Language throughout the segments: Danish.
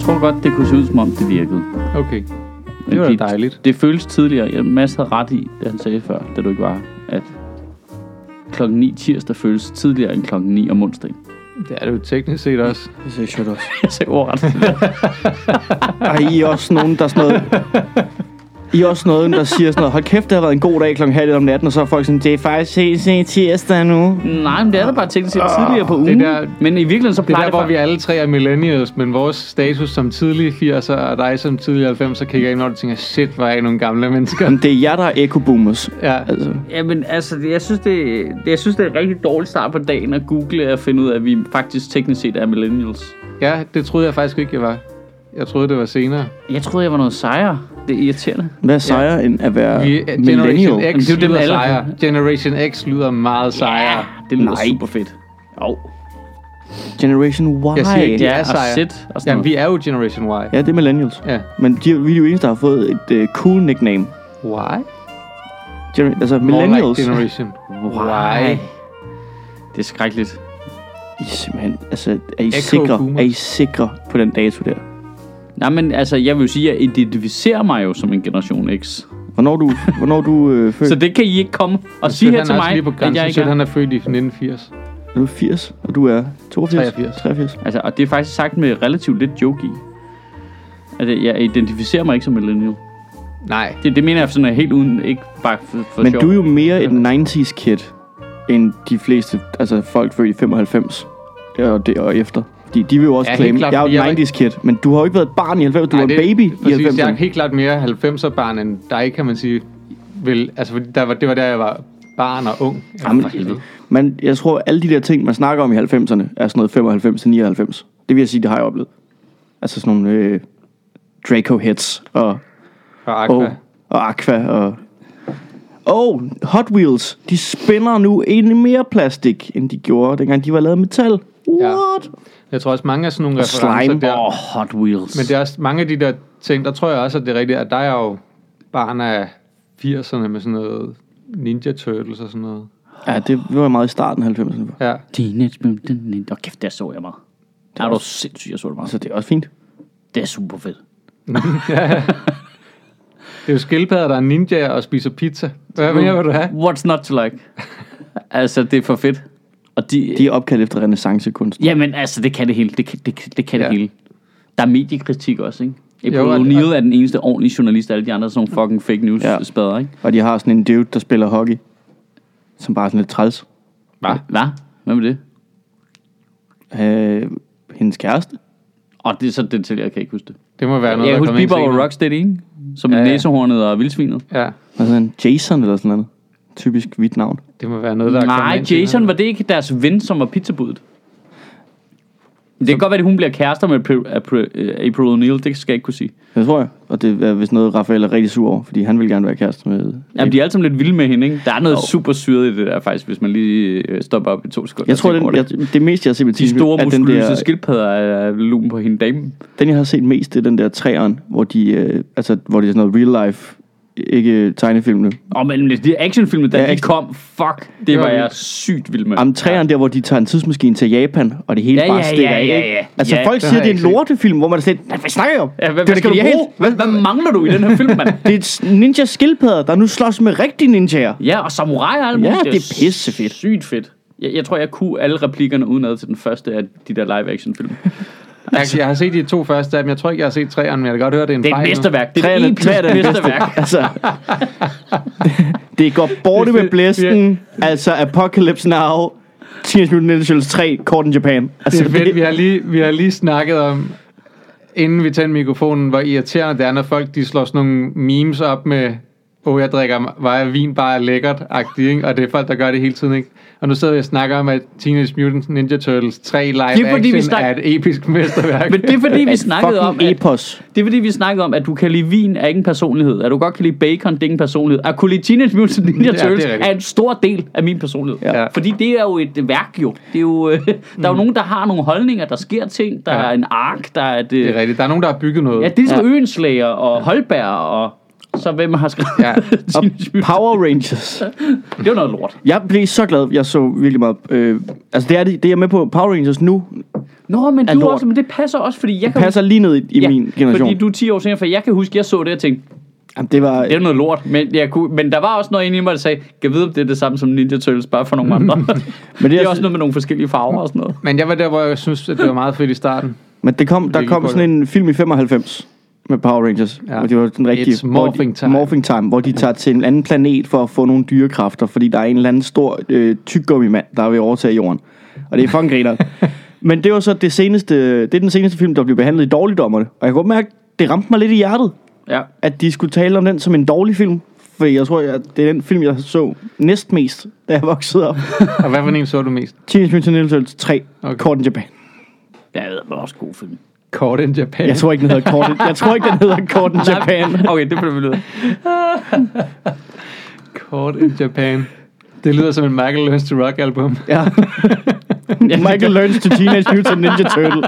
tror godt, det kunne se ud, som om det virkede. Okay. Men Det var da dejligt. Det føles tidligere. Ja, Mads havde ret i, det han sagde før, da du ikke var, at klokken 9 tirsdag føles tidligere end klokken 9 om onsdagen. Det er det jo teknisk set også. Det ser sjovt også. Jeg sagde ordret. Ej, I er også nogen, der er sådan noget... I er også noget, der siger sådan noget, hold kæft, det har været en god dag klokken halv om natten, og så er folk sådan, det er faktisk se, se tirsdag nu. Nej, men det er da bare teknisk set tidligere på ugen. det der- men i virkeligheden så Det er plejer der, det, hvor vi alle tre er millennials, men vores status som tidlige 80'er og dig som tidlige 90'er kigger ind, når du tænker, shit, hvor er I nogle gamle mennesker. Men det er jer, der er eco-boomers. Ja. Altså, Jamen, altså, det- jeg synes, det, det, jeg synes, det er en rigtig dårlig start på dagen at google og finde ud af, at vi faktisk teknisk set er millennials. ja, det troede jeg faktisk ikke, jeg var. Jeg troede, det var senere. Jeg troede, jeg var noget sejere. Det er irriterende. hvad er sejere end at være Vi, millennial? Generation Jamen, X det er dem alle. sejre. Generation X lyder meget sejre. det lyder Nej. super fedt. Jo. Generation Y. Jeg siger ikke, de Ja, er og sejre. shit og Jamen, vi er jo Generation Y. Ja, det er millennials. Ja. Men de, vi er jo eneste, der har fået et uh, cool nickname. Why? Gener- altså, More millennials. like generation. Why? Det er skrækkeligt. I simpelthen, altså, er I, Echo sikre, boomers. er I sikre på den dato der? Nej, men altså, jeg vil jo sige, at jeg identificerer mig jo som en generation X. Hvornår du, hvornår du øh, født? Så det kan I ikke komme og sige her til mig, lige på at grænsen. jeg ikke er. han er født i 1980. Er du 80, og du er 82? 83. 83. Altså, og det er faktisk sagt med relativt lidt joke i. Altså, jeg identificerer mig ikke som millennial. Nej. Det, det mener jeg sådan er helt uden, ikke bare for, for Men sjov. du er jo mere et 90's kid, end de fleste, altså folk født i 95 og, det, og efter. De, de vil jo også Ja, claim, klart, jeg er jo et 90's kid, men du har jo ikke været et barn i 90, du var en baby i præcis, 90'erne. Jeg er helt klart mere 90'er barn end dig, kan man sige. Vil, altså, der var, det var der, jeg var barn og ung. Jamen, men jeg tror, alle de der ting, man snakker om i 90'erne, er sådan noget 95 til 99. Det vil jeg sige, det har jeg oplevet. Altså sådan nogle øh, Draco hits og, Og Aqua. og, og Aqua og... Og Hot Wheels, de spænder nu egentlig mere plastik, end de gjorde, dengang de var lavet af metal. What? Jeg tror også, mange af sådan nogle Og referencer slime. der... Oh, Hot Wheels. Men det er også mange af de der ting, der tror jeg også, at det er rigtigt, at der er jo barn af 80'erne med sådan noget Ninja Turtles og sådan noget. Ja, det var meget i starten af 90'erne. Ja. Teenage Mutant Ninja. Kæft, der så jeg meget. Der er du sindssygt, jeg så det meget. Så det er også fint. Det er super fedt. Det er jo skildpadder, der er ninja og spiser pizza. Hvad mere vil du have? What's not to like? altså, det er for fedt. Og de, De er opkaldt efter renaissancekunst. Jamen, altså, det kan det hele. Det kan det, kan- det, kan Ja. det hele. Der er mediekritik også, ikke? April og- O'Neil er den eneste ordentlige journalist, alle de andre er sådan nogle fucking fake news Ja. spader, ikke? Og de har sådan en dude, der spiller hockey. Som bare er sådan lidt træls. Hvad? Hvad? Hvad med det? Øh, hendes kæreste. Og det er så det til, jeg kan ikke huske det. Det må være noget, Jeg der kan huske kommer ind Bieber og. Rocksteady, ikke? Som Ja, ja, næsehornet og vildsvinet. Ja, hedder han? Jason eller sådan noget. Typisk hvidt navn. det må være noget, der Nej, senere. Jason, var det ikke deres ven, som var pizzabudet? Det kan godt være, at hun bliver kærester med April, April O'Neil. Det skal jeg ikke kunne sige. Det tror jeg. Og det er vist noget, Rafael er rigtig sur over, fordi han vil gerne være kæreste med... Jamen, de er alle sammen lidt vilde med hende, ikke? Der er noget Jo. super syret i det der, faktisk, hvis man lige øh, stopper op i to sekunder. Jeg tror, den, jeg, det meste, jeg har set med De store, er den muskuløse der, skildpadder er lun på hende dame. den, jeg har set mest, det er den der træeren, hvor de, øh, altså, hvor det er sådan noget real life, ikke tegnefilmene. Og men de actionfilmer, da Ja, ja, de kom, fuck, det Det var var jeg vildt. sygt vild med. Jamen, træeren der, hvor de tager en tidsmaskine til Japan, og det hele Ja, bare ja, stikker ja, af, ja, ikke? ja. Altså, Ja, folk siger, det er en lortefilm, hvor man lidt, hvad snakker jeg om? Ja, hvad, Det skal du bruge. Hvad, hvad mangler du i den her film, mand? Det er ninja skildpadder, der nu slås med rigtige ninjaer. Ja, og samurai og alt Ja, muligt. det er pissefedt. Sygt fedt. Jeg, jeg tror, jeg kunne alle replikkerne udenad til den første af de der live-action film. Jeg, jeg har set de to første af dem. Jeg tror ikke, jeg har set træerne, men jeg kan godt høre, det er en Det er et mesterværk. Det er et episk er det mesterværk. Altså, det går borte Det er med blæsten. Altså, Apocalypse Now, Teenage Mutant Ninja Turtles 3, Caught in Japan. Altså, Det er fedt. Vi har, lige, vi har lige snakket om, inden vi tændte mikrofonen, hvor irriterende det er, når folk de slår sådan nogle memes op med, åh, jeg drikker vejer vin bare er lækkert ikke? og det er folk, der gør det hele tiden, ikke? Og nu sidder vi og snakker om, at Teenage Mutant Ninja Turtles 3 live Det er fordi, vi action snak- er et episk mesterværk. Men det er fordi, vi snakkede om, at, epos. det er fordi, vi snakkede om, at du kan lide vin er ikke en personlighed. At du godt kan lide bacon, det er ikke en personlighed. At kunne lide Teenage Mutant Ninja Ja, det er Turtles er, rigtigt. en stor del af min personlighed. Ja. Fordi det er jo et værk jo. Det er jo, øh, der er jo nogen, der har nogle holdninger, der sker ting, der Ja. er en ark, der er et... Det Øh, er rigtigt. Der er nogen, der har bygget noget. ja, det er ligesom Ja. Øenslager og Holberg og så hvem har skrevet Ja. Og. Power Rangers. Det er jo noget lort. Jeg blev så glad, jeg så virkelig meget... Øh, altså, det er, det, det er jeg med på. Power Rangers nu, Nå, men er du lort. også, men det passer også, fordi jeg Det kan passer lige ned i, i ja, min generation. Fordi du er 10 år senere, for jeg kan huske, jeg så det og tænkte, Jamen, det var... det er noget lort. Men, jeg kunne, men der var også noget inde i mig, der sagde, kan vide, om det er det samme som Ninja Turtles, bare for nogle andre. men det, det er er også noget med nogle forskellige farver og sådan noget. Men jeg var der, hvor jeg synes, at det var meget fedt i starten. Men det kom, der kom sådan en film i 95 med Power Rangers. Ja. Hvor det var den rigtige... It's hvor morphing de, time. Morphing time, hvor de tager til en anden planet for at få nogle dyrekræfter, fordi der er en eller anden stor øh, tykgummimand, der vil overtage jorden. Og det er fucking griner. Men det var så det seneste, det er den seneste film, der blev behandlet i dårligdommerne. Og jeg kunne godt mærke, det ramte mig lidt i hjertet, Ja. at de skulle tale om den som en dårlig film. For jeg tror, at det er den film, jeg så næstmest, da jeg voksede op. Og hvad for en så du mest? Teenage Mutant Ninja Turtles 3, Okay. in Japan. Ja, det var også god film. Caught in Japan. Jeg tror ikke, den hedder Caught in, jeg tror ikke, den hedder Caught in Japan. Okay, det bliver vi af. Caught in Japan. Det lyder som en Michael Learns to Rock album. Ja. Michael learns to Teenage Mutant Ninja Turtle.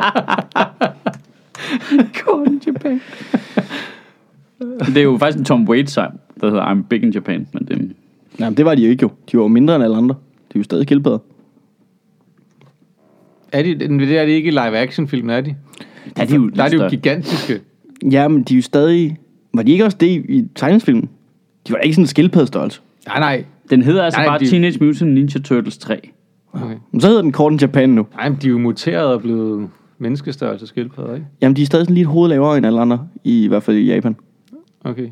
Caught in Japan. det er jo faktisk en Tom Waits sang, der hedder I'm Big in Japan. Men det, Nej, det var de jo ikke jo. De var jo mindre end alle andre. De er jo stadig skildpadder. Er de, det er de ikke i live-action-film, er de? Er de jo Der er de jo større. gigantiske. Ja, men de er jo stadig... Var de ikke også det i, i tegningsfilmen? De var da ikke sådan en skildpaddestørrelse. Nej, nej. Den hedder altså Nej, bare de- Teenage Mutant Ninja Turtles 3. Okay. Men så hedder den in Japan nu. Nej, men de er jo muteret og blevet menneskestørrelse skildpadder, ikke? Jamen, de er stadig sådan lige et hoved lavere end alle andre. I, i hvert fald i Japan. Okay.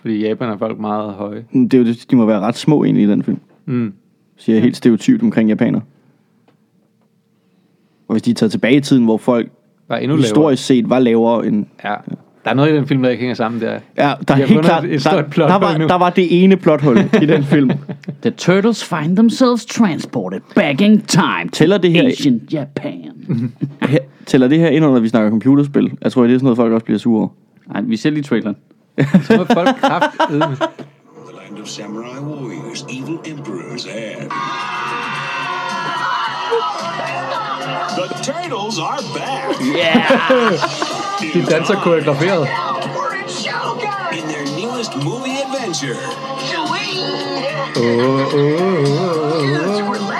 Fordi i Japan er folk meget høje. Det er jo det, de må være ret små egentlig i den film. Mm. Siger jeg helt stereotypt omkring japanere. Og hvis de er taget tilbage i tiden, hvor folk Var endnu lavere. historisk set var lavere end... Ja. Der er noget i den film, der ikke hænger sammen der. Ja, der er helt klart... et Der, der, var, nu. der var det ene plothul i den film. The turtles find themselves transported back in time Tæller det her- Asian Japan. Her, tæller det her ind under, når vi snakker computerspil? Jeg tror, det er sådan noget, folk også bliver sure over. Nej, vi ser lige traileren. Så må folk kraft The land of samurai warriors, evil emperors, and. The turtles are back De danser koreograferet. in their newest movie adventure.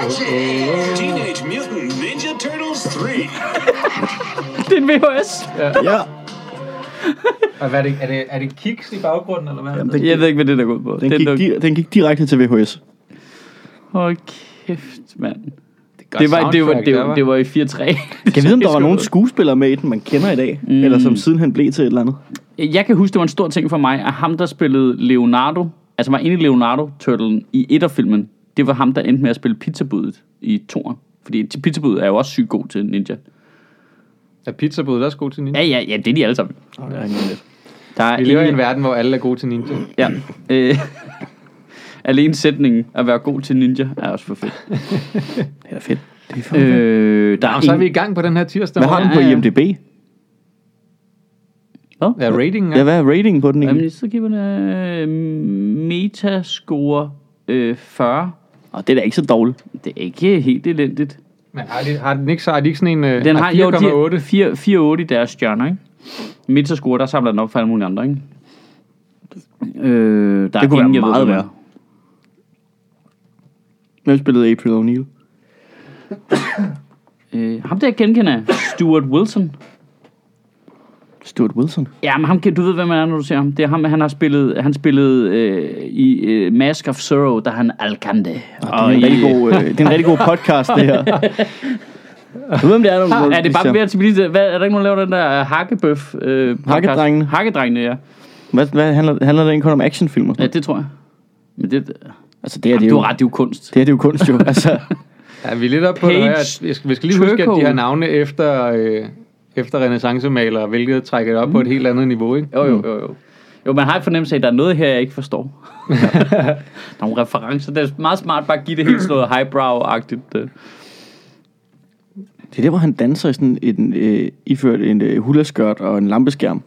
Teenage Mutant Ninja Turtles 3. Det er en VHS. Ja. Og hvad er det, er det, er det kiks i baggrunden, eller hvad? Jamen, den, Jeg ved ikke, hvad det der går ud på. den, Det gik, er den gik direkte til VHS. Hold kæft, mand. Det var, det, var, det, var, det var i 4-3. Jeg ved, om der var nogle skuespillere med i den, man kender i dag. Mm. Eller som sidenhen blev til et eller andet. Jeg kan huske, det var en stor ting for mig, at ham, der spillede Leonardo, altså var inde i Leonardo-turtlen i etterfilmen, det var ham, der endte med at spille pizzabudet i toren. Fordi pizzabudet er jo også sygt god til ninja. Er pizzabud også god til ninja? Ja, ja, ja, det er de alle sammen. Lidt. Der er Vi lever i en verden, hvor alle er gode til ninja. Ja. Øh, alene sætningen at være god til ninja er også for fedt. Det er fedt. Det er for fedt. Øh, der er så er vi i gang på den her tirsdag. Hvad har den på ja. IMDb? Hvad? Ja, ratingen Ja, er. hvad er ratingen på den egentlig? Jamen, så giver den øh, metascore øh, 40. Og det er da ikke så dårligt. Det er ikke helt elendigt. Men har, de, har den ikke, så har de ikke sådan en uh, Den har jo de 4,8? 4 4 i deres stjerner, ikke? Metascore, der samler den op for alle mulige andre, ikke? Øh, der Det kunne ingen, være meget er. værre. Hvem spillede April O'Neil? Øh, ham der genkender jeg. Stuart Wilson. Stuart Wilson. Ja, men ham, kan- du ved, hvem han er, når du ser ham. Det er ham, han har spillet, han spillede øh, i øh, Mask of Sorrow, der er han Alcande. Det er, en rigtig god, øh, det er en rigtig god podcast, det her. Du ved, om det er, når Er det bare ved at blive hvad, Er der ikke nogen, der laver den der hakkebøf? Øh, podcast? Hakkedrengene. Hakkedrengene, ja. Hvad, hvad handler, handler det ikke kun om actionfilm? og sådan Ja, det tror jeg. Men det, Altså, det er, det er du jo, ret, det er jo kunst. det er, det er jo kunst, jo. Altså, Ja, vi er lidt op på Page det her. at Vi skal, vi skal lige huske, at de har navne efter, øh, efter renaissancemalere, hvilket trækker det op på et helt andet niveau, ikke? Jo, jo, jo, jo. Jo, man har en fornemmelse af, at der er noget her, jeg ikke forstår. der er nogle referencer. Det er meget smart bare at give det helt sådan noget highbrow-agtigt. øh. det er der, hvor han danser i sådan en, øh, iført en øh, hulaskørt og en lampeskærm.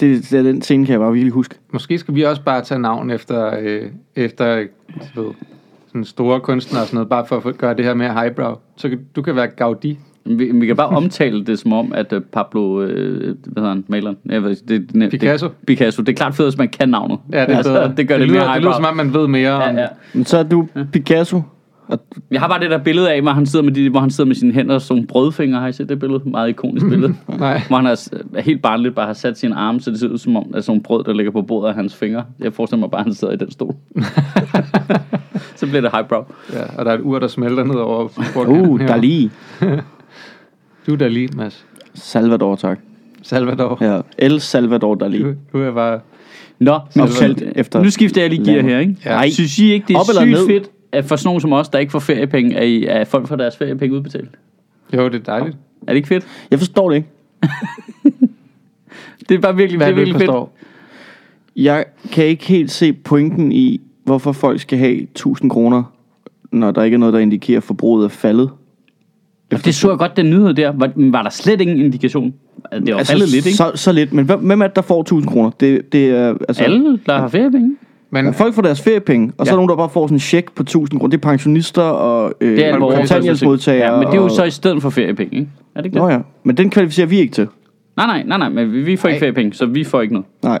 Det, det er den scene, kan jeg bare virkelig huske. Måske skal vi også bare tage navn efter, øh, efter ved, sådan store kunstnere og sådan noget, bare for at gøre det her mere highbrow. Så du kan være Gaudi. Vi, vi kan bare omtale det som om, at øh, Pablo, øh, hvad hedder han, maleren? Jeg ved, det, det, Picasso. Det, Picasso. Det er klart fedt, hvis man kan navnet. Ja, det er bedre. det gør det, det, lyder, mere det lyder highbrow. som om, man ved mere om... Ja, ja. Så er du Picasso, Og, Jeg har bare det der billede af, hvor han sidder med, de, hvor han sidder med sine hænder som nogle brødfingre. Har I set det billede? Meget ikonisk billede. Nej. hvor han er, helt barnligt bare har sat sine arme, så det ser ud som om, at sådan brød, der ligger på bordet af hans fingre. Jeg forestiller mig bare, at han sidder i den stol. så bliver det highbrow. Ja, og der er et ur, der smelter ned over uh, Dali. Du er Dali, Mads. Salvador, tak. Salvador. Ja, El Salvador Dali. Du, du er bare... Nå, men efter nu skifter jeg lige gear her, ikke? Ja. Nej. Synes I ikke, det er Op sygt fedt, for sådan nogen som os, der ikke får feriepenge, at, I, at folk får deres feriepenge udbetalt? Jo, det er dejligt. Er det ikke fedt? Jeg forstår det ikke. Det er bare virkelig, Hvad det er er virkelig fedt. Jeg kan ikke helt se pointen i, hvorfor folk skal have 1000 kroner, når der ikke er noget, der indikerer, at forbruget er faldet. Og det så jeg godt, den nyhed der. Var, var der slet ingen indikation? Altså, det var altså, faldet lidt, ikke? Så, så lidt, men hvem, hvem er det, der får 1000 kroner? Det, det er, altså, Alle, der har feriepenge. Men Ja, folk får deres feriepenge, og så er Ja. der nogen, der bare får sådan en check på 1000 kroner. Det er pensionister og øh, Det er alle kontanthjælpsmodtagere. Ja, men det er jo og- så i stedet for feriepenge, ikke? Er det ikke det? Nå ja, men den kvalificerer vi ikke til. Nej, nej, nej, nej, men vi, får ikke Nej. feriepenge, så vi får ikke noget. Nej.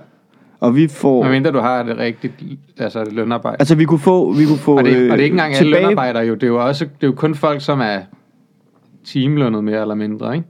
Og vi får... Hvad mindre du har det rigtigt, altså et lønarbejde. Altså, vi kunne få... Vi kunne få og, det, øh, og det er ikke engang alle tilbage- lønarbejdere jo. Det er jo også det er jo kun folk, som er timelønnet mere eller mindre, ikke?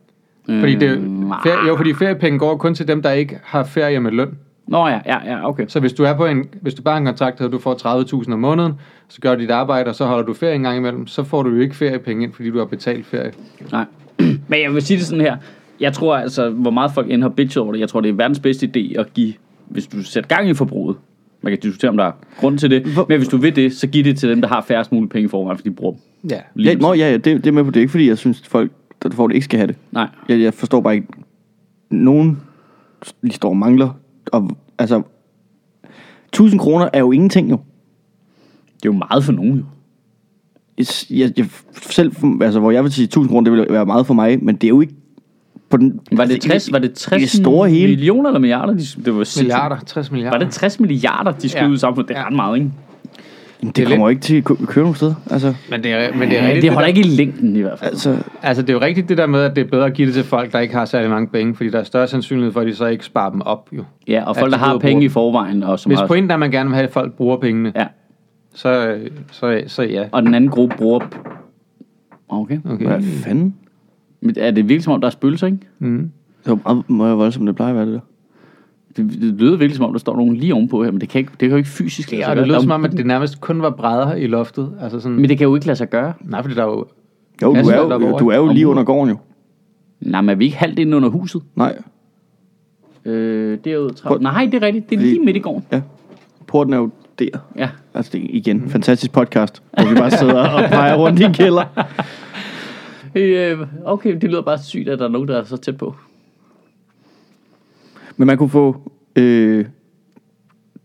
Fordi det, Mm, ferie, jo, fordi feriepenge går kun til dem, der ikke har ferie med løn. Nå ja, ja, ja, okay. Så hvis du er på en, hvis du bare har en kontrakt, og du får 30.000 om måneden, så gør du dit arbejde, og så holder du ferie en gang imellem, så får du jo ikke feriepenge ind, fordi du har betalt ferie. Nej. Men jeg vil sige det sådan her. Jeg tror altså, hvor meget folk end har bitchet over det, jeg tror, det er verdens bedste idé at give, hvis du sætter gang i forbruget. Man kan diskutere, om der er grund til det. Hvor- Men hvis du vil det, så giv det til dem, der har færrest mulige penge i forvejen, fordi de bruger dem. Ja. Ja, nå, ja, ja det, det er med på det. Ikke fordi jeg synes, at folk, der får det, ikke skal have det. Nej. Jeg, jeg forstår bare ikke... Nogen lige står og mangler. Og, altså... 1000 kroner er jo ingenting, jo. Det er jo meget for nogen, jo. Jeg, jeg, selv, altså, hvor jeg vil sige 1000 kroner, det vil være meget for mig, men det er jo ikke... På den, Var det altså, 60, i- var det i 60 det store hele. millioner eller milliarder? De, det var. Milliarder, 60 milliarder. Var det 60 milliarder, de skulle Ja. ud samfundet? Det er ret meget, ikke? Det, Det er kommer jo ikke til at kø- køre nogen steder. Altså, Men det er, men det er Ja, rigtigt. det holder der, ikke i længden i hvert fald. altså, Altså, det er jo rigtigt det der med, at det er bedre at give det til folk, der ikke har særlig mange penge, fordi der er større sandsynlighed for, at de så ikke sparer dem op, jo. Ja, og folk, de der har penge i forvejen, og som Hvis har... pointen er, at man gerne vil have, at folk bruger pengene, Ja, så, så, så ja. og den anden gruppe bruger... Okay. Okay. hvad fanden? Men er det virkelig som om, der er spøgelser, ikke? Mm. Det var meget, meget voldsomt, det plejer at være det der. Det, det lyder virkelig som om, der står nogen lige ovenpå her, men det kan, ikke, det kan jo ikke fysisk lade Ja, sig og gøre. det lyder Der er som om, at det nærmest kun var brædder i loftet. Altså sådan, Men det kan jo ikke lade sig gøre. Nej, fordi der er jo... Jo, du er jo, derovre, du er jo lige under gården jo. Nej, men er vi ikke halvt inde under huset? Nej, Øh, derude. Prøv- Tra- Nej, det er rigtigt. Det er lige midt i gården. ja. Porten er jo der. Ja. Altså det er igen, fantastisk podcast, hvor vi bare sidder og peger rundt i en kælder. Øh, okay, det lyder bare sygt, at der er nogen, der er så tæt på. Men man kunne få, øh,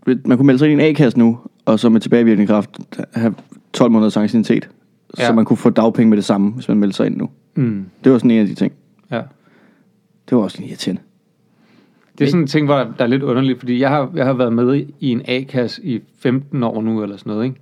man kunne melde sig ind i en A-kasse nu, og så med tilbagevirkende kraft have 12 måneders anciennitet. Ja. Så man kunne få dagpenge med det samme, hvis man meldte sig ind nu. Mm. Det var sådan en af de ting. Ja. Det var også lidt irriterende. Det er sådan en ting, hvor der er lidt underligt, fordi jeg har, jeg har været med i en A-kasse i 15 år nu, eller sådan noget, ikke?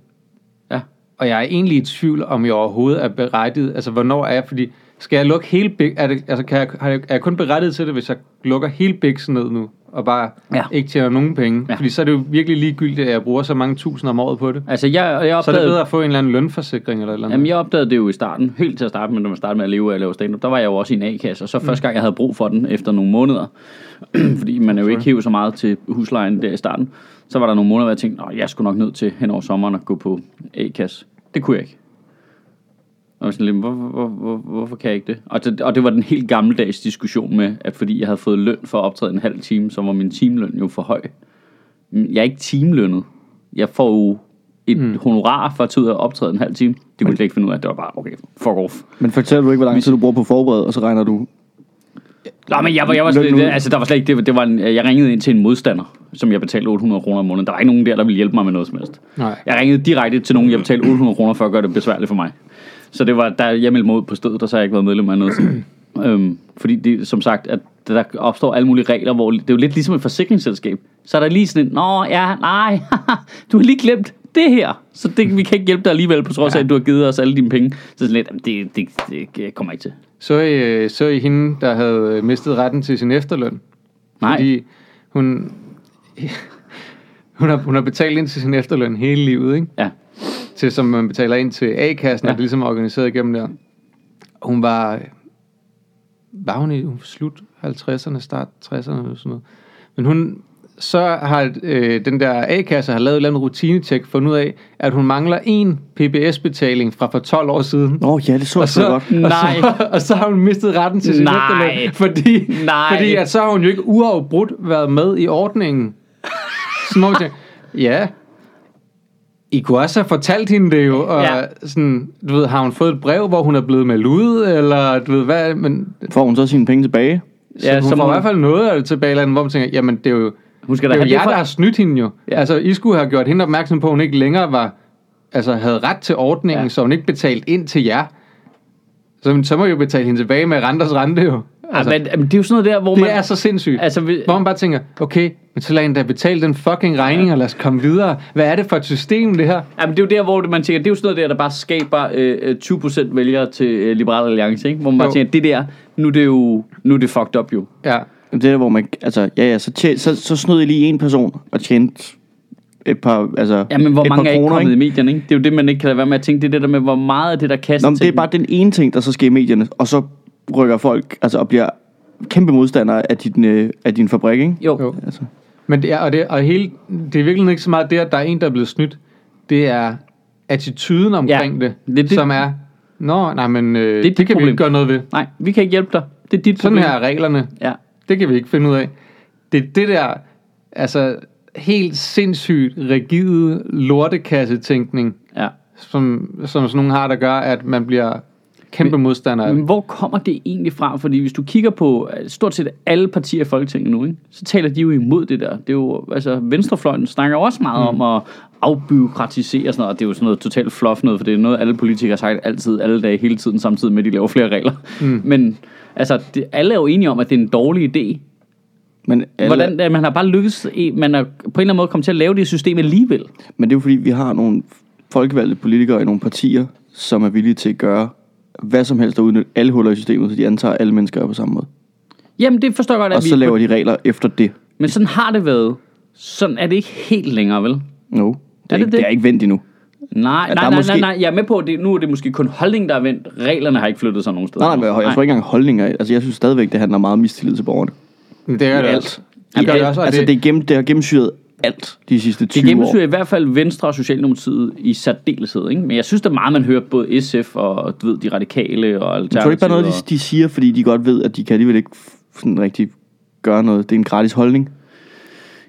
Ja. Og jeg er egentlig i tvivl, om jeg overhovedet er berettiget. Altså, hvornår er jeg? Fordi, skal jeg lukke hele Big... Er, det, altså, kan jeg, har jeg, er jeg kun berettiget til det, hvis jeg lukker hele Bigsen ned nu, og bare Ja. ikke tjener nogen penge? Ja. Fordi så er det jo virkelig ligegyldigt, at jeg bruger så mange tusind om året på det. Altså, jeg, jeg Så er det opdagede... bedre at få en eller anden lønforsikring eller et eller andet. Jamen, jeg opdagede det jo i starten, helt til at starte med, når man startede med at leve af at lave stand-up, der var jeg jo også i en A-kasse, og så første gang, jeg havde brug for den efter nogle måneder, fordi man er jo ikke hævet så meget til huslejen der i starten, så var der nogle måneder, hvor jeg tænkte, at jeg skulle nok nødt til hen over sommeren at gå på A-kasse. Det kunne jeg ikke. Og jeg sådan lidt, hvor, hvor, hvor, hvorfor kan jeg ikke det? Og, det? og det var den helt gammeldags diskussion med, at fordi jeg havde fået løn for at optræde en halv time, så var min timeløn jo for høj. Jeg er ikke timelønnet. Jeg får jo et mm. honorar for at tage ud og optræde en halv time. Det kunne jeg slet ikke finde ud af. Det var bare, okay, fuck off. Men fortæller du ikke, hvor lang tid du bruger på forbered, og så regner du... Nå, men jeg, var, jeg var slet, altså, der var slet ikke, det, det var en, jeg ringede ind til en modstander, som jeg betalte 800 kroner om måneden. Der var ikke nogen der, der ville hjælpe mig med noget som helst. Nej. Jeg ringede direkte til nogen, jeg betalte 800 kroner for at gøre det besværligt for mig. Så det var, der jeg meldte mig ud på stedet, og så har jeg ikke været medlem af noget. siden. øhm, fordi det, som sagt, at der opstår alle mulige regler, hvor det er jo lidt ligesom et forsikringsselskab. Så er der lige sådan en, nå ja, nej, du har lige glemt det her. Så det, vi kan ikke hjælpe dig alligevel, på trods af, at du har givet os alle dine penge. Så sådan lidt, "Jamen, det, det, det, kommer ikke til. Så I, øh, så I hende, der havde mistet retten til sin efterløn? Nej. Fordi hun, hun, har, hun har betalt ind til sin efterløn hele livet, ikke? Ja. Til, som man betaler ind til A-kassen, ja. Og det ligesom er organiseret igennem der. Hun var, var hun i hun var slut 50'erne, start 60'erne eller sådan noget. Men hun, så har øh, den der A-kasse har lavet et eller andet rutinetjek, fundet ud af, at hun mangler en PBS-betaling fra for 12 år siden. Åh, oh, ja, det så jeg Og så så, godt. og, Nej. så, og så har hun mistet retten til sin Nej. efterløn, fordi, Nej. fordi at så har hun jo ikke uafbrudt været med i ordningen. Så må man tænke, ja, I kunne også have fortalt hende det jo, og Ja. sådan, du ved, har hun fået et brev, hvor hun er blevet meldt ud, eller du ved, hvad, men Får hun så sine penge tilbage? så Ja, hun som får i hvert fald noget af det tilbage, hvor man tænker, jamen det er jo, Hun skal det er jo jer, for... der har snydt hende jo. Ja. Altså, I skulle have gjort hende opmærksom på, at hun ikke længere var, altså havde ret til ordningen, ja. så hun ikke betalt ind til jer. Så, så må I jo betale hende tilbage med renters rente jo. Altså, men, men det er jo sådan noget der, hvor man... det er så sindssygt. Altså, vi, Hvor man bare tænker, okay, men så lad hende da betale den fucking regning, og lad os komme videre. Hvad er det for et system, det her? Jamen, det er jo der, hvor man tænker, det er jo sådan noget der, der bare skaber øh, øh, 20% vælgere til øh, Liberal Alliance, ikke? Hvor man bare Jo. tænker, det der, nu er det jo, nu er det fucked up jo. Ja, Det er der, hvor man, altså, ja, ja, så, tje, så, så snød I lige en person og tjente et par, altså, Ja, men hvor et mange par er ikke kroner, kommet i medierne, ikke? Det er jo det, man ikke kan lade være med at tænke. Det er det der med, hvor meget af det, der kastes Nå, men det er bare den ene ting, der så sker i medierne, og så rykker folk, altså, og bliver kæmpe modstandere af din, øh, af din fabrik, ikke? Jo. jo. Altså, Men det er, og det, og hele, det er virkelig ikke så meget det, at der er en, der er blevet snydt. Det er attituden omkring Ja, det, det det- som er, nå, nej, men øh, det, dit det kan problem. vi ikke gøre noget ved. Nej, vi kan ikke hjælpe dig. Det er dit Sådan problem. her er reglerne. Ja. Det kan vi ikke finde ud af. Det er det der, altså helt sindssygt rigide lortekassetænkning, ja. som, som sådan nogle har, der gør, at man bliver kæmpe modstander af Men hvor kommer det egentlig fra? Fordi hvis du kigger på øh, stort set alle partier i Folketinget nu, ikke? så taler de jo imod det der. Det er jo, altså, venstrefløjen snakker også meget mm. om at afbyråkratisere og sådan noget, og det er jo sådan noget totalt fluff noget, for det er noget, alle politikere har sagt altid, alle dage, hele tiden, samtidig med, at de laver flere regler. Mm. Men altså, det, alle er jo enige om, at det er en dårlig idé. men, alle, Hvordan, man har bare lykkes, man er på en eller anden måde kommet til at lave det system alligevel. men det er jo fordi, vi har nogle folkevalgte politikere i nogle partier, som er villige til at gøre hvad som helst og udnytte alle huller i systemet, så de antager, at alle mennesker er på samme måde. Jamen, det forstår jeg godt, at Og vi... så laver de regler efter det. Men sådan har det været. Sådan er det ikke helt længere, vel? No, det er, det ikke, det? det er ikke vendt endnu. Nej, Ja, nej, er nej, måske- nej, nej, jeg er med på, at det, nu er det måske kun holdningen, der er vendt. Reglerne har ikke flyttet sig nogen steder. Nej, nej, men jeg tror ikke engang holdninger. Altså, jeg synes stadigvæk, det handler meget om mistillid til borgerne. Men det er det alt. også. I Det gør det alt. altså, det- det, er gennem, det har gennemsyret alt de sidste 20 Det år. gennemsyrer i hvert fald Venstre og Socialdemokratiet i særdeleshed, ikke? Men jeg synes, der er meget, man hører både SF og du ved, de radikale og Jeg tror ikke bare noget, de, Alternativet. de siger, fordi de godt ved, at de kan alligevel ikke sådan rigtig gøre noget. Det er en gratis holdning.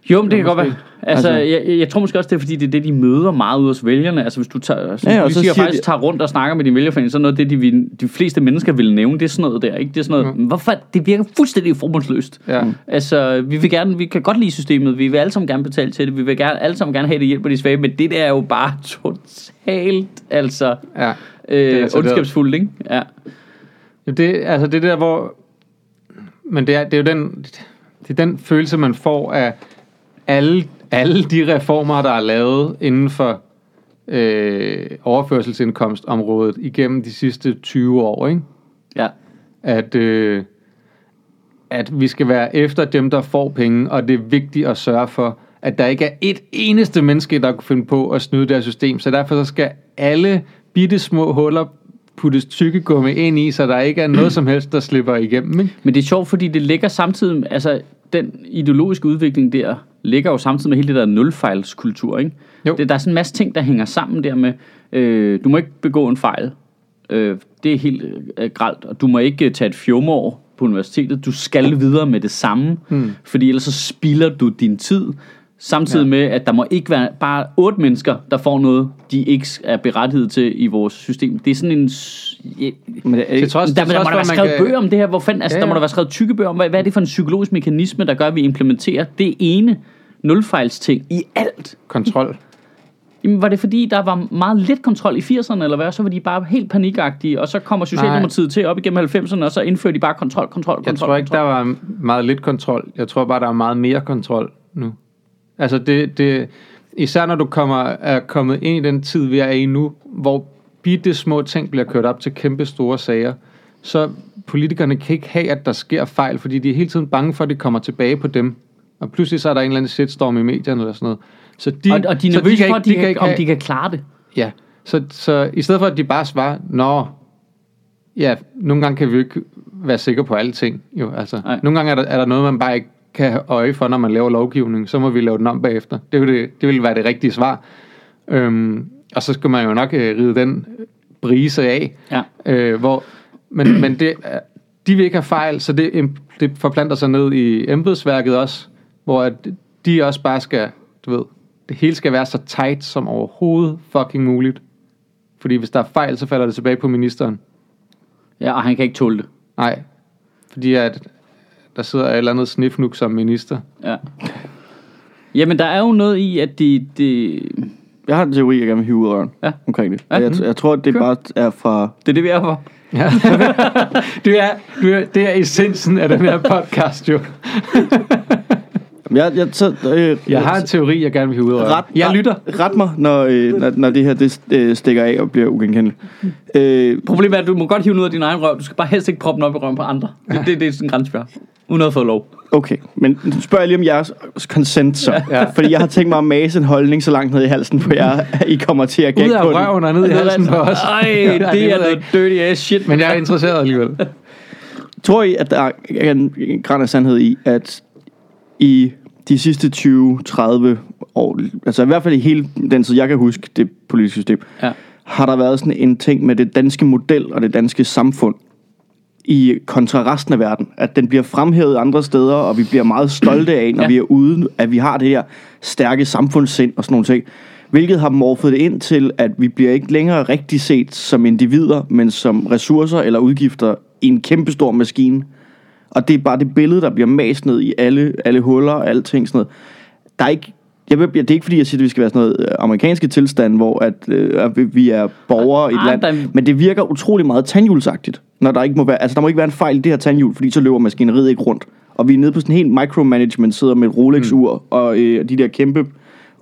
Jo, men det kan godt være. Altså, Altså- jeg, jeg, tror måske også, det er fordi, det er det, de møder meget ud hos vælgerne. Altså, hvis du tager, som Ja, ja, og så siger, siger faktisk de- tager rundt og snakker med din vælgerforening, så er noget det, de, de fleste mennesker vil nævne, det er sådan noget der, ikke? Det er sådan noget, mm. hvorfor? Det virker fuldstændig formålsløst. Ja. Altså, vi vil gerne, vi kan godt lide systemet, vi vil alle sammen gerne betale til det, vi vil gerne, alle sammen gerne have det hjælper de svage, men det der er jo bare totalt, altså, Ja. Det øh, altså ondskabsfuldt, ikke? Ja. Ja, Det, altså det der, hvor... Men det er, det er jo den, det er den følelse, man får af alle, alle de reformer, der er lavet inden for øh, overførselsindkomstområdet igennem de sidste 20 år, ikke? Ja. At, øh, at vi skal være efter dem, der får penge, og det er vigtigt at sørge for, at der ikke er et eneste menneske, der kunne finde på at snyde deres system. Så derfor så skal alle bitte små huller puttes tykkegummi ind i, så der ikke er noget som helst, der slipper igennem. Ikke? Men det er sjovt, fordi det ligger samtidig, altså den ideologiske udvikling der, ligger jo samtidig med hele det der nulfejlskultur, ikke? Jo. Det, der er sådan en masse ting, der hænger sammen der med, øh, du må ikke begå en fejl. Øh, det er helt øh, gralt, og du må ikke øh, tage et fjumår på universitetet. Du skal videre med det samme, hmm. fordi ellers så spilder du din tid. Samtidig ja. med, at der må ikke være bare otte mennesker, der får noget, de ikke er berettiget til i vores system. Det er sådan en... Ja, Men det er trods, der, til der må der være skrevet kan- bøger om det her. Hvor fanden, altså, Ja, der må ja. der være skrevet tykke bøger om, hvad, hvad er det for en psykologisk mekanisme, der gør, at vi implementerer det ene nulfejlsting i alt. Kontrol. Jamen, var det fordi, der var meget lidt kontrol i 80'erne, eller hvad? Så var de bare helt panikagtige, og så kommer Socialdemokratiet til op igennem 90'erne, og så indfører de bare kontrol, kontrol, kontrol. Jeg tror ikke, der var meget lidt kontrol. Jeg tror bare, der er meget mere kontrol nu. Altså det, det især når du kommer, er kommet ind i den tid, vi er i nu, hvor bitte små ting bliver kørt op til kæmpe store sager, så politikerne kan ikke have, at der sker fejl, fordi de er hele tiden bange for, at det kommer tilbage på dem. Og pludselig så er der en eller anden shitstorm i medierne eller sådan noget. Så de, Og, og de er så for, ikke- de kan, ikke om have- de kan klare det. Ja, Så, så i stedet for, at de bare svarer, Nå, ja, nogle gange kan vi ikke være sikre på alting. Jo, altså. Nogle gange er der, er der noget, man bare ikke kan have øje for, når man laver lovgivning. Så må vi lave den om bagefter. Det, det, det vil være det rigtige svar. Øhm, og så skal man jo nok øh, ride den brise af. Ja. Øh, hvor, men men det, er- de vil ikke have fejl, så det, det forplanter sig ned i embedsværket også, hvor at de også bare skal, du ved, det hele skal være så tight som overhovedet fucking muligt. Fordi hvis der er fejl, så falder det tilbage på ministeren. Ja, og han kan ikke tåle det. Nej, fordi at der sidder et eller andet snifnuk som minister. Ja. Jamen, der er jo noget i, at de... de Jeg har en teori, jeg gerne vil hive ud af røven Ja. omkring det. Ja. Jeg, jeg tror, at det Kør. bare er fra... det er det, vi er for. Ja. det, er, det, er, det er essensen af den her podcast jo. Jeg, jeg, så, øh, Jeg har en teori, jeg gerne vil hive ud af ret, Jeg lytter. Ret mig, når, øh, når, når det her det, øh, stikker af og bliver ugenkendeligt. Øh, Problemet er, at du må godt hive den ud af din egen røv. Du skal bare helst ikke proppe den op i røven på andre. Det, det, det er sådan en grænsebjerg. Uden at fået lov. okay, men jeg lige om jeres consent så. Ja. Fordi jeg har tænkt mig at mase en holdning så langt ned i halsen på jer, at I kommer til at Ud gække af på den. røven og ned i halsen på os. Ej, Ja, det ved er noget dirty ass shit. Men jeg er interesseret alligevel. Tror I, at der er en en græn af sandhed i, at i de sidste 20-30 år, altså i hvert fald i hele den tid, jeg kan huske det politiske system, Ja. har der været sådan en ting med det danske model og det danske samfund i kontra resten af verden. At den bliver fremhævet andre steder, og vi bliver meget stolte af, når Ja. vi er ude, at vi har det her stærke samfundssind og sådan nogle ting. Hvilket har morfet det ind til, at vi bliver ikke længere rigtig set som individer, men som ressourcer eller udgifter i en kæmpestor maskine. Og det er bare det billede, der bliver mast ned i alle, alle huller og alting sådan noget. Der er ikke, jeg ved, det er ikke fordi, jeg siger, at vi skal være sådan noget øh, amerikanske tilstand, hvor at, øh, at vi- er borgere i et Ah, land. der- Men det virker utrolig meget tandhjulsagtigt. Når der ikke må være, altså der må ikke være en fejl i det her tandhjul, fordi så løber maskineriet ikke rundt. Og vi er nede på sådan en helt micromanagement, sidder med et Rolex-ur og øh, de der kæmpe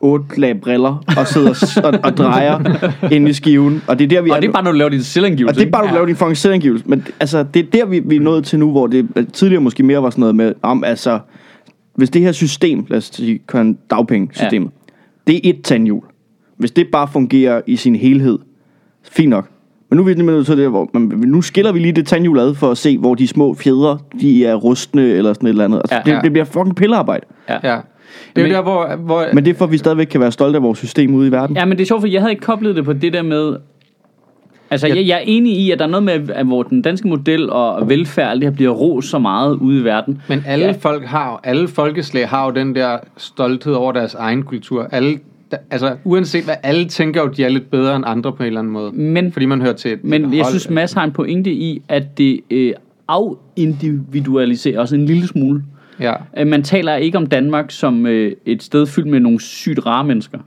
otte lag briller og sidder og, og drejer ind i skiven. Og det er der, vi Og det er bare, når du laver din selvangivelse. og det er bare, du ikke? laver din fucking selvangivelse. Men altså, det er der, vi, vi er nået til nu, hvor det øh, tidligere måske mere var sådan noget med, om altså, hvis det her system, lad os sige, dagpengesystemet, ja. det er et tandhjul. Hvis det bare fungerer i sin helhed, fint nok. Men nu er vi nødt til det, hvor man, nu skiller vi lige det tandhjul ad for at se, hvor de små fjedre, de er rustne eller sådan et eller andet. Altså, Ja, ja, det, ja. det bliver fucking pillearbejde. Ja. Det er jo Men- der, hvor... hvor Men det er for, at vi stadigvæk kan være stolte af vores system ude i verden. Ja, men det er sjovt, for jeg havde ikke koblet det på det der med... Altså, Jeg- jeg, er enig i, at der er noget med, at hvor den danske model og velfærd, alt det her bliver ros så meget ude i verden. Men alle Ja. folk har jo- alle folkeslag har jo den der stolthed over deres egen kultur. Alle, der, altså uanset hvad, alle tænker jo, de er lidt bedre end andre på en eller anden måde. Men, Fordi man hører til et men et jeg hold. synes, Mads har en pointe i, at det øh, afindividualiserer også en lille smule. Ja. Øh, Man taler ikke om Danmark som øh, et sted fyldt med nogle sygt rare mennesker.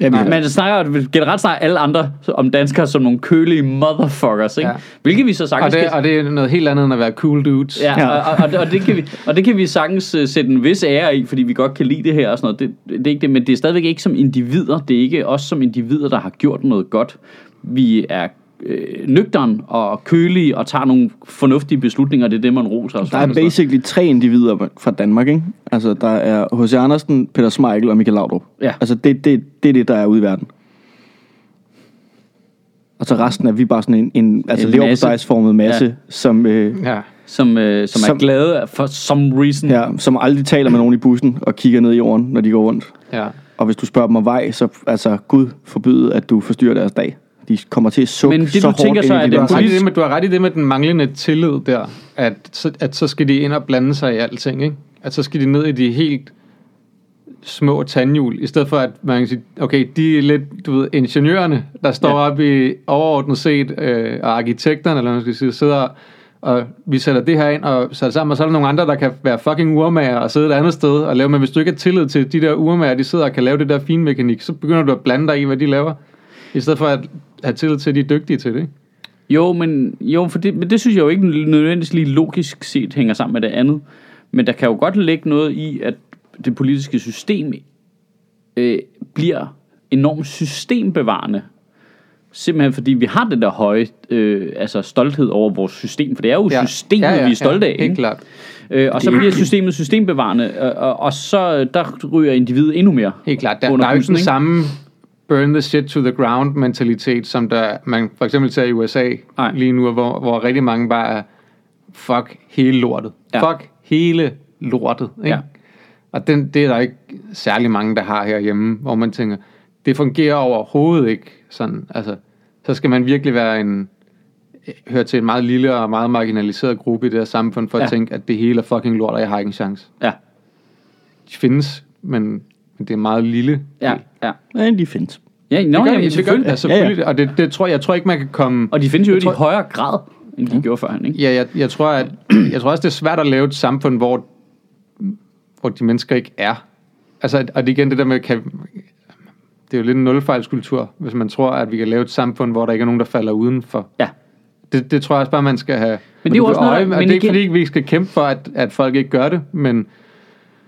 Ja, vi, Man snakker generelt snakker alle andre om danskere som nogle kølige motherfuckers, ikke? Ja. Hvilket vi så Og sagtens det, kan- og det er noget helt andet end at være cool dudes. Ja, Ja. og, og, og, det- og, det kan vi, og det kan vi sagtens uh, sætte en vis ære i, fordi vi godt kan lide det her og sådan noget. Det, det er ikke det, men det er stadigvæk ikke som individer. Det er ikke os som individer, der har gjort noget godt. Vi er øh, nøgtern og kølige og tager nogle fornuftige beslutninger. Det er det, man roser os Der er basically tre individer fra Danmark, ikke? Altså, der er H.C. Andersen, Peter Smeichel og Michael Laudrup. Ja. Altså, det, det, det er det, der er ude i verden. Og så resten er vi bare sådan en, en altså En leverpostejsformet masse, Ja. som, øh, ja. Som, øh, som, er Som- glade for some reason. ja, som aldrig taler med nogen i bussen og kigger ned i jorden, når de går rundt. ja. Og hvis du spørger dem om vej, så altså, Gud forbyde, at du forstyrrer deres dag. De kommer til at sukke Men det, så du hårdt tænker så, ind i er de det der Du har, ret i politisk- det med, du har ret i det med den manglende tillid der, at så, at så skal de ind og blande sig i alting, ikke? At så skal de ned i de helt små tandhjul, i stedet for at man kan sige, okay, de er lidt, du ved, ingeniørerne, der står Ja. oppe i overordnet set, øh, og arkitekterne, eller hvad man skal sige, sidder og vi sætter det her ind og sætter sammen, og så er der nogle andre, der kan være fucking urmager og sidde et andet sted og lave, men hvis du ikke har tillid til de der urmager, de sidder og kan lave det der fine mekanik, så begynder du at blande dig i, hvad de laver, i stedet for at have tillid til, at de er dygtige til det, ikke? Jo, men, jo for det, men det synes jeg jo ikke nødvendigvis lige logisk set hænger sammen med det andet. Men der kan jo godt ligge noget i, at det politiske system øh, bliver enormt systembevarende. Simpelthen fordi vi har den der høje øh, altså stolthed over vores system. For det er jo ja. systemet, ja, ja, vi er stolte af. Helt ikke? klart. Øh, og så bliver systemet systembevarende, og, og, og så øh, der ryger individet endnu mere. Helt klart. Der, der er jo ikke den samme burn the shit to the ground mentalitet, som der, man for eksempel ser i USA Nej. lige nu, hvor, hvor rigtig mange bare er, fuck hele lortet. Ja. Fuck hele lortet. Ikke? Ja. Og den, det er der ikke særlig mange, der har herhjemme, hvor man tænker, det fungerer overhovedet ikke sådan. Altså, så skal man virkelig være en, høre til en meget lille og meget marginaliseret gruppe i det her samfund, for ja. At tænke, at det hele er fucking lort, og jeg har ikke en chance. Ja, De findes, men, men det er meget lille. ja, ja. Ja, de findes. Ja, Det nå, gør, jamen, det, det gør det, selvfølgelig. da, selvfølgelig. Ja, ja. Og det, det tror jeg, tror ikke, man kan komme... Og de findes jo Jeg i tror- højere grad, end de gjorde førhen, ikke? Ja, jeg, jeg, tror, at, jeg tror også, det er svært at lave et samfund, hvor, hvor de mennesker ikke er. Altså, og det igen det der med, kan, det er jo lidt en nulfejlskultur, hvis man tror, at vi kan lave et samfund, hvor der ikke er nogen, der falder udenfor. Ja. Det, det tror jeg også bare, man skal have Men det er jo også noget- øje. Og men det er ikke igen- fordi, vi skal kæmpe for, at, at folk ikke gør det, men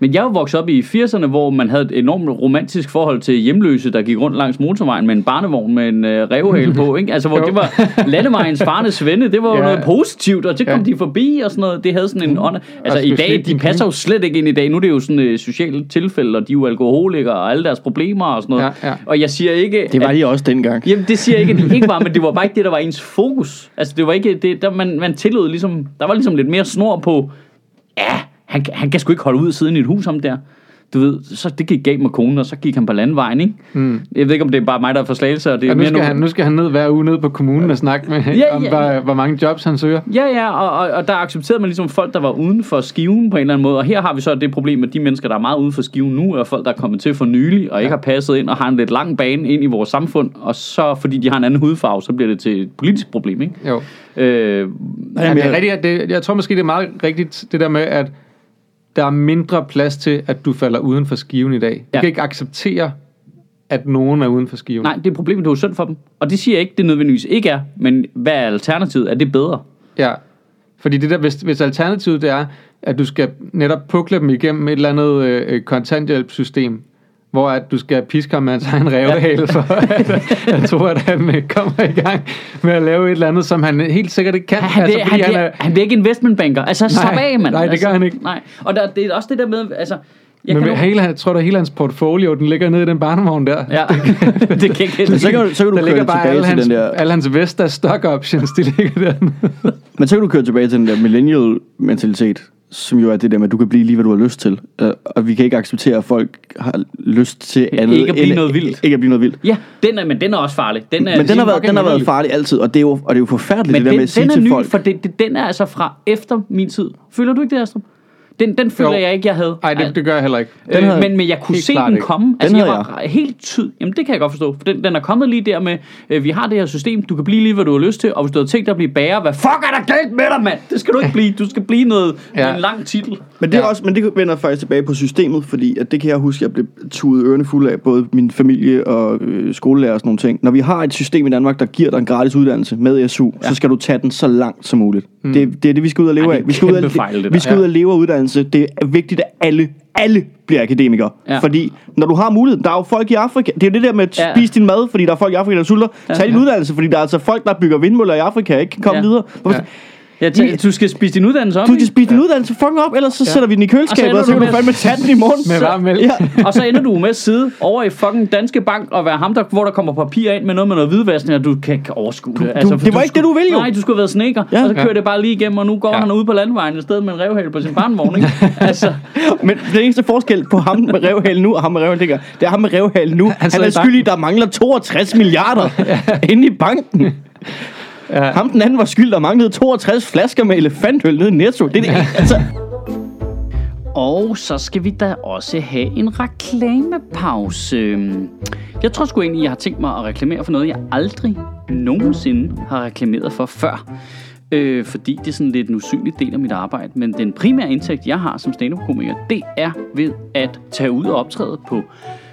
Men jeg er vokset op i 80'erne, hvor man havde et enormt romantisk forhold til hjemløse, der gik rundt langs motorvejen med en barnevogn med en øh, revhale på, ikke? Altså, hvor Jo. det var landevejens farnes venne, det var jo Ja. noget positivt, og så kom Ja. de forbi og sådan noget. Det havde sådan en ånd. Altså, i dag, de passer jo slet ikke ind i dag. Nu er det jo sådan et socialt tilfælde, og de er jo alkoholikere og alle deres problemer og sådan noget. Ja, ja. Og jeg siger ikke... Det var at- de også dengang. Jamen, det siger jeg ikke, at de ikke var, men det var bare ikke det, der var ens fokus. Altså, det var ikke det, der man, man tillod ligesom, der var ligesom lidt mere snor på, ja, han, han kan sgu ikke holde ud siden i et hus om der. Du ved, så det gik galt med konen, og så gik han på landvejen, ikke? Mm. Jeg ved ikke, om det er bare mig, der er forslagelse, og det er ja, nu, mere skal nu- han, nu skal han ned hver uge ned på kommunen og snakke med, Ja, om, ja. hvor, hvor mange jobs han søger. Ja, ja, og, og, og der accepterede man ligesom folk, der var uden for skiven på en eller anden måde. Og her har vi så det problem, at de mennesker, der er meget uden for skiven nu, er folk, der er kommet til for nylig, og ikke har passet ind, og har en lidt lang bane ind i vores samfund. Og så, fordi de har en anden hudfarve, så bliver det til et politisk problem, ikke? Jo. Øh, Ja, det er rigtigt, det, jeg tror måske, det er meget rigtigt, det der med, at der er mindre plads til, at du falder uden for skiven i dag. Du Ja. kan ikke acceptere, at nogen er uden for skiven. Nej, det er problemet, det er jo synd for dem. Og det siger jeg ikke, det nødvendigvis ikke er, men hvad er alternativet? Er det bedre? Ja, fordi det der, hvis, hvis alternativet det er, at du skal netop pukle dem igennem et eller andet øh, kontanthjælpssystem, hvor at du skal piske ham med hans egen revhale, for at jeg tror, at han kommer i gang med at lave et eller andet, som han helt sikkert ikke kan. Han, altså, han, fordi han, bliver, han bliver ikke investmentbanker. Altså, slap af, mand. nej, det altså, gør han ikke. Nej, og der, det er også det der med, altså... Jeg Men kan hele, jeg tror, at hele hans portfolio, den ligger nede i den barnevogn der. Ja, det kan ikke Men så kan, du- så kan du Der køre ligger bare tilbage alle til hans, den der... alle hans Vesta stock options, de ligger der. Men så kan du køre tilbage til den der millennial mentalitet, som jo er det der med, at du kan blive lige, hvad du har lyst til. Øh, Og vi kan ikke acceptere, at folk har lyst til andet. Ikke at blive end- noget vildt. Ikke at blive noget vildt. Ja, den er, men den er også farlig. Den er, Men den har, været, den har været farlig altid, og det er jo, og det er jo forfærdeligt, men det der den, med at sige den er til ny, folk. for det, det, den er altså fra efter min tid. Føler du ikke det, Astrup? Den, den føler Jo. jeg ikke, jeg havde. Nej, det, det gør jeg heller ikke. Den øh, havde- men, men jeg kunne se den ikke. komme. Altså, jeg havde var helt tyd. Jamen, det kan jeg godt forstå. For den, den er kommet lige der med, øh, vi har det her system, du kan blive lige, hvad du har lyst til, og hvis du har tænkt dig at blive bager, hvad fuck er der galt med dig, mand? Det skal du ikke blive. Du skal blive noget ja. Ja. med en lang titel. Men det, er Ja. også, men det vender faktisk tilbage på systemet, fordi at det kan jeg huske, jeg blev tudet ørerne fuld af, både min familie og øh, skolelærer og sådan nogle ting. Når vi har et system i Danmark, der giver dig en gratis uddannelse med SU, ja. så skal du tage den så langt som muligt. Mm. Det, det er det, vi skal ud og leve Ej, det er af. Vi skal, ud og, fejl, det vi skal ud og leve af uddannelse. Det er vigtigt, at alle, alle bliver akademikere. Ja. Fordi når du har muligheden, der er jo folk i Afrika, det er jo det der med at Ja. spise din mad, fordi der er folk i Afrika, der sulter. Tag din Ja. uddannelse, fordi der er altså folk, der bygger vindmøller i Afrika, ikke kan komme Ja. videre. Hvorfor- Ja. Jeg tænker, du skal spise din uddannelse op, Du skal spise din uddannelse fucking op, ellers så sætter vi den i køleskabet, og så du kan du med- fandme tage den i morgen. Med Så- varm mælk. Ja. Og så ender du med at sidde over i fucking Danske Bank og være ham, der, hvor der kommer papir ind med noget med noget hvidvaskning, og du kan ikke overskue det. Altså, du- det var ikke det, du ville, jo. Nej, du skulle have været sneker, Ja. og så kører Ja. det bare lige igennem, og nu går Ja. han ud på landvejen i stedet med en revhale på sin barnvogn, ikke? altså, Men den eneste forskel på ham med revhalen nu og ham med dengang, det er ham med revhalen nu. Han, sidder er skyldig, i, der mangler 62 milliarder inde i banken. Ja. Ham den anden var skyld, der manglede 62 flasker med elefantøl nede i Netto. Det er det, altså, Og så skal vi da også have en reklamepause. Jeg tror sgu egentlig, jeg har tænkt mig at reklamere for noget, jeg aldrig nogensinde har reklameret for før. Øh, fordi det er sådan lidt en usynlig del af mit arbejde. Men den primære indtægt, jeg har som stand-up-komiker, det er ved at tage ud og optræde på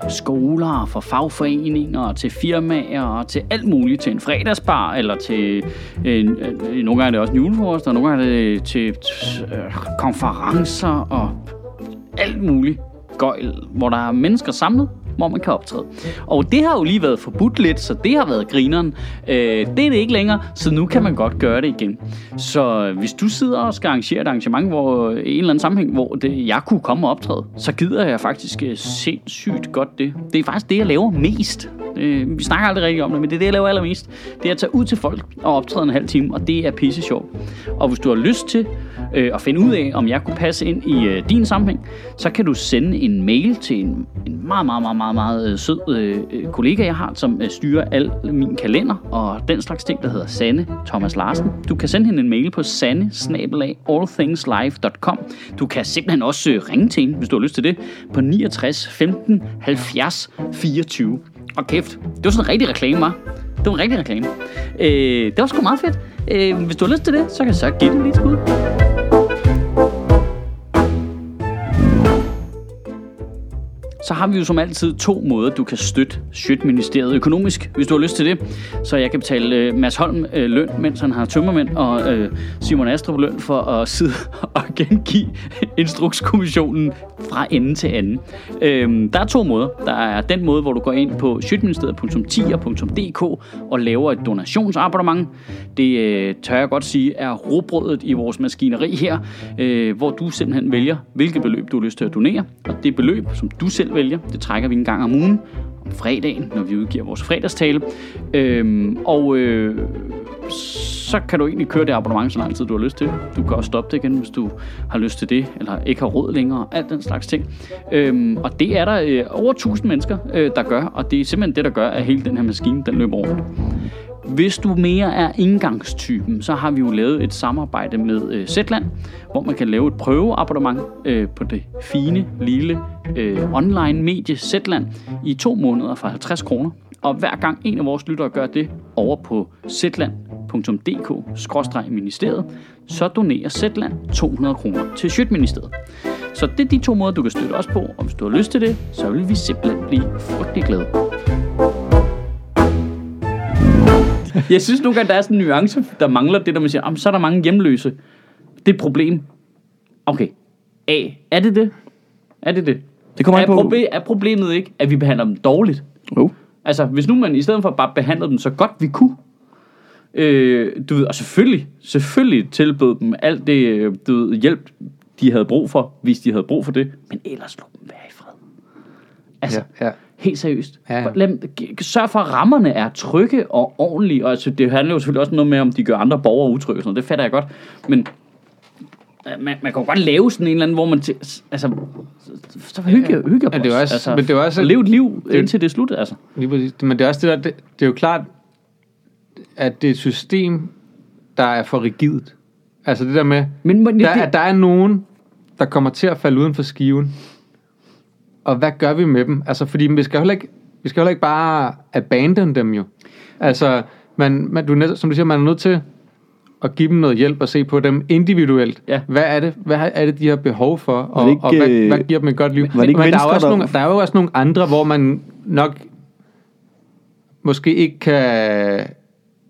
skoler, for fagforeninger, og til firmaer, og til alt muligt. Til en fredagsbar, eller til... Øh, øh, nogle gange er det også en julefrokost, og nogle gange er det til øh, konferencer, og alt muligt gøjl, hvor der er mennesker samlet, hvor man kan optræde. Og det har jo lige været forbudt lidt, så det har været grineren. Øh, det er det ikke længere, så nu kan man godt gøre det igen. Så hvis du sidder og skal arrangere et arrangement, hvor i en eller anden sammenhæng, hvor det, jeg kunne komme og optræde, så gider jeg faktisk øh, sindssygt godt det. Det er faktisk det, jeg laver mest. Øh, vi snakker aldrig rigtig om det, men det er det, jeg laver allermest. Det er at tage ud til folk og optræde en halv time, og det er pisse sjovt. Og hvis du har lyst til øh, at finde ud af, om jeg kunne passe ind i øh, din sammenhæng, så kan du sende en mail til en, en meget, meget, meget, meget, meget meget øh, sød øh, øh, kollega, jeg har, som øh, styrer al min kalender og den slags ting, der hedder Sanne Thomas Larsen. Du kan sende hende en mail på sanne Du kan simpelthen også øh, ringe til hende, hvis du har lyst til det, på 69 15 70 24. Og kæft, det var sådan en rigtig reklame, var. Det var en rigtig reklame. Øh, det var sgu meget fedt. Øh, hvis du har lyst til det, så kan jeg så give det lidt skud. Så har vi jo som altid to måder, du kan støtte Sjøtministeriet økonomisk, hvis du har lyst til det. Så jeg kan betale øh, Mads Holm øh, løn, mens han har tømmermænd, og øh, Simon Astrup løn for at sidde og gengive Instrukskommissionen fra ende til anden. Øh, der er to måder. Der er den måde, hvor du går ind på sjøtministeriet.10.dk og laver et donationsabonnement. Det øh, tør jeg godt sige er robrødet i vores maskineri her, øh, hvor du simpelthen vælger, hvilket beløb du har lyst til at donere. Og det beløb, som du selv vælger, det trækker vi en gang om ugen, om fredagen, når vi udgiver vores fredagstale. Øhm, og øh, så kan du egentlig køre det abonnement så lang tid, du har lyst til. Du kan også stoppe det igen, hvis du har lyst til det, eller ikke har råd længere, alt den slags ting. Øhm, og det er der øh, over 1000 mennesker, øh, der gør, og det er simpelthen det, der gør, at hele den her maskine, den løber rundt. Hvis du mere er indgangstypen, så har vi jo lavet et samarbejde med øh, Zetland, hvor man kan lave et prøveabonnement øh, på det fine, lille øh, online medie Zetland i to måneder for 50 kroner. Og hver gang en af vores lyttere gør det over på zetland.dk-ministeriet, så donerer Zetland 200 kroner til Sjøtministeriet. Så det er de to måder, du kan støtte os på, og hvis du har lyst til det, så vil vi simpelthen blive frygtelig glade. Jeg synes nogle gange, der er sådan en nuance, der mangler det, der man siger, "Jamen, så er der mange hjemløse. Det er et problem. Okay. A. Er det det? Er det det? Det kommer er, på- proble- er problemet ikke, at vi behandler dem dårligt? Oh. Altså, hvis nu man i stedet for bare behandlede dem så godt vi kunne, øh, du ved, og selvfølgelig, selvfølgelig tilbød dem alt det øh, du ved, hjælp, de havde brug for, hvis de havde brug for det, men ellers lå dem være i fred. Altså, Ja, ja. Helt seriøst. Ja, ja. Lad, sørg for, at rammerne er trygge og ordentlige. Og altså, det handler jo selvfølgelig også noget med, om de gør andre borgere utrygge. Sådan noget. Det fatter jeg godt. Men man, man kan jo godt lave sådan en eller anden, hvor man... Altså, så, hygge, hygge Men det er også- altså, men det er også- og leve et liv det- indtil det er slut, altså. Lige præcis. Men det er også det der, det, det er jo klart, at det er et system, der er for rigidt. Altså det der med, Men, men der, det, at der er nogen, der kommer til at falde uden for skiven. Og hvad gør vi med dem? Altså, fordi vi skal heller ikke, vi skal heller ikke bare abandon dem jo. Altså, man, man, du, er net- som du siger, man er nødt til at give dem noget hjælp og se på dem individuelt. Ja. Hvad er det, hvad er det de har behov for, og, det ikke, og hvad, øh, hvad giver dem et godt liv? var det ikke Men der er, også der- nogle, der er jo også nogle andre, hvor man nok måske ikke kan,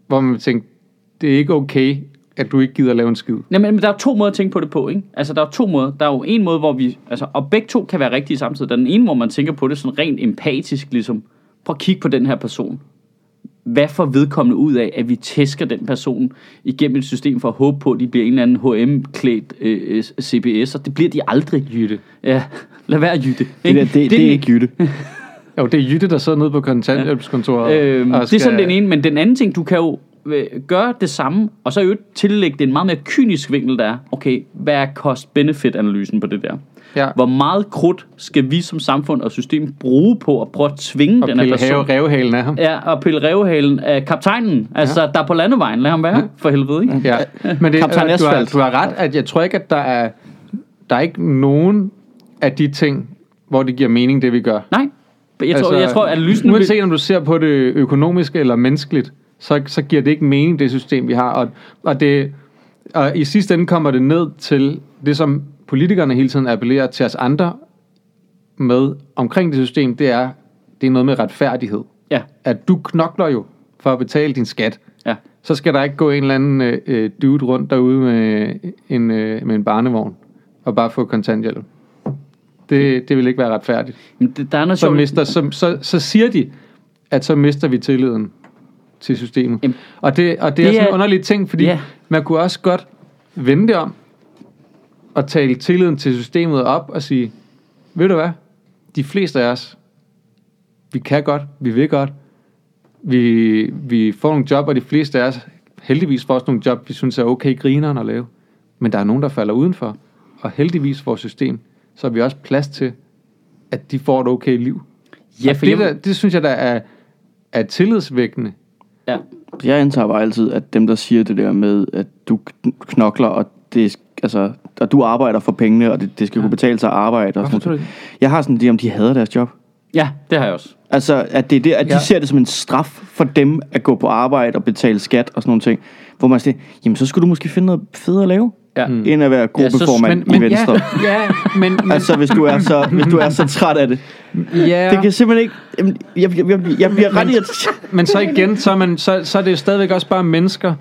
hvor man tænker, det er ikke okay, at du ikke gider lave en skid. Nej, men, men der er to måder at tænke på det på, ikke? Altså, der er to måder. Der er jo en måde, hvor vi... Altså, og begge to kan være rigtige samtidig. Der er den ene, hvor man tænker på det sådan rent empatisk, ligesom... Prøv at kigge på den her person. Hvad får vedkommende ud af, at vi tæsker den person igennem et system for at håbe på, at de bliver en eller anden H&M-klædt øh, CBS, og det bliver de aldrig. Jytte. Ja, lad være Jytte. Det, der, det, det, det er ikke Jytte. Jo, det er Jytte, der sidder nede på kontanthjælpskontoret. Øhm, og det er sådan den ene, men den anden ting, du kan jo øh, gøre det samme, og så i øvrigt tillægge det en meget mere kynisk vinkel, der er, okay, hvad er cost-benefit-analysen på det der? Ja. Hvor meget krudt skal vi som samfund og system bruge på at prøve at tvinge Og den her pille person? have, revhalen af ham. Ja, og pille revhalen af kaptajnen. Altså, der er på landevejen. Lad ham være, for helvede, ikke? Ja, men det, Kaptajn øh, du, har, du har ret, at jeg tror ikke, at der er, der er ikke nogen af de ting, hvor det giver mening, det vi gør. Nej, jeg tror, jeg tror at analysen... Uanset om du ser på det økonomisk eller menneskeligt, så, så giver det ikke mening, det system, vi har. Og, og, det, og i sidste ende kommer det ned til det, som politikerne hele tiden appellerer til os andre med omkring det system, det er, det er noget med retfærdighed. Ja, At du knokler jo for at betale din skat. ja. Så skal der ikke gå en eller anden øh, øh, dude rundt derude med en, øh, med en barnevogn og bare få kontanthjælp. Det, det vil ikke være retfærdigt. Men det, der er noget Så, mister, så, så, så siger de, at så mister vi tilliden til systemet. Jamen, og det, og det, det er sådan en underlig ting, fordi Ja. man kunne også godt vende det om og tale tilliden til systemet op og sige, ved du hvad, de fleste af os, vi kan godt, vi vil godt, vi, vi får nogle job, og de fleste af os heldigvis får også nogle job, vi synes er okay grineren at lave. Men der er nogen, der falder udenfor. Og heldigvis vores system, så har vi også plads til, at de får et okay liv. Ja, for det, der, jeg, det synes jeg, der er, er tillidsvækkende. Ja. Jeg antager bare altid, at dem, der siger det der med, at du kn- knokler, og, det, altså, og du arbejder for pengene, og det, det skal ja. kunne betale sig at arbejde. Og Hvorfor sådan. Jeg har sådan idé om, de hader deres job. ja, det har jeg også. Altså, at, det er det, at de Ja. ser det som en straf for dem at gå på arbejde og betale skat og sådan nogle ting. Hvor man siger, jamen så skulle du måske finde noget federe at lave, Ja. mm. end at være Ja, så- gruppeformand men, men, i Venstre. Ja, ja, men, men Altså, hvis du, er så, hvis du er så træt af det. ja. Det kan simpelthen ikke... Jeg, jeg, jeg, jeg bliver ret irriteret. Men så igen, så er, man, så, så er det jo stadigvæk også bare mennesker,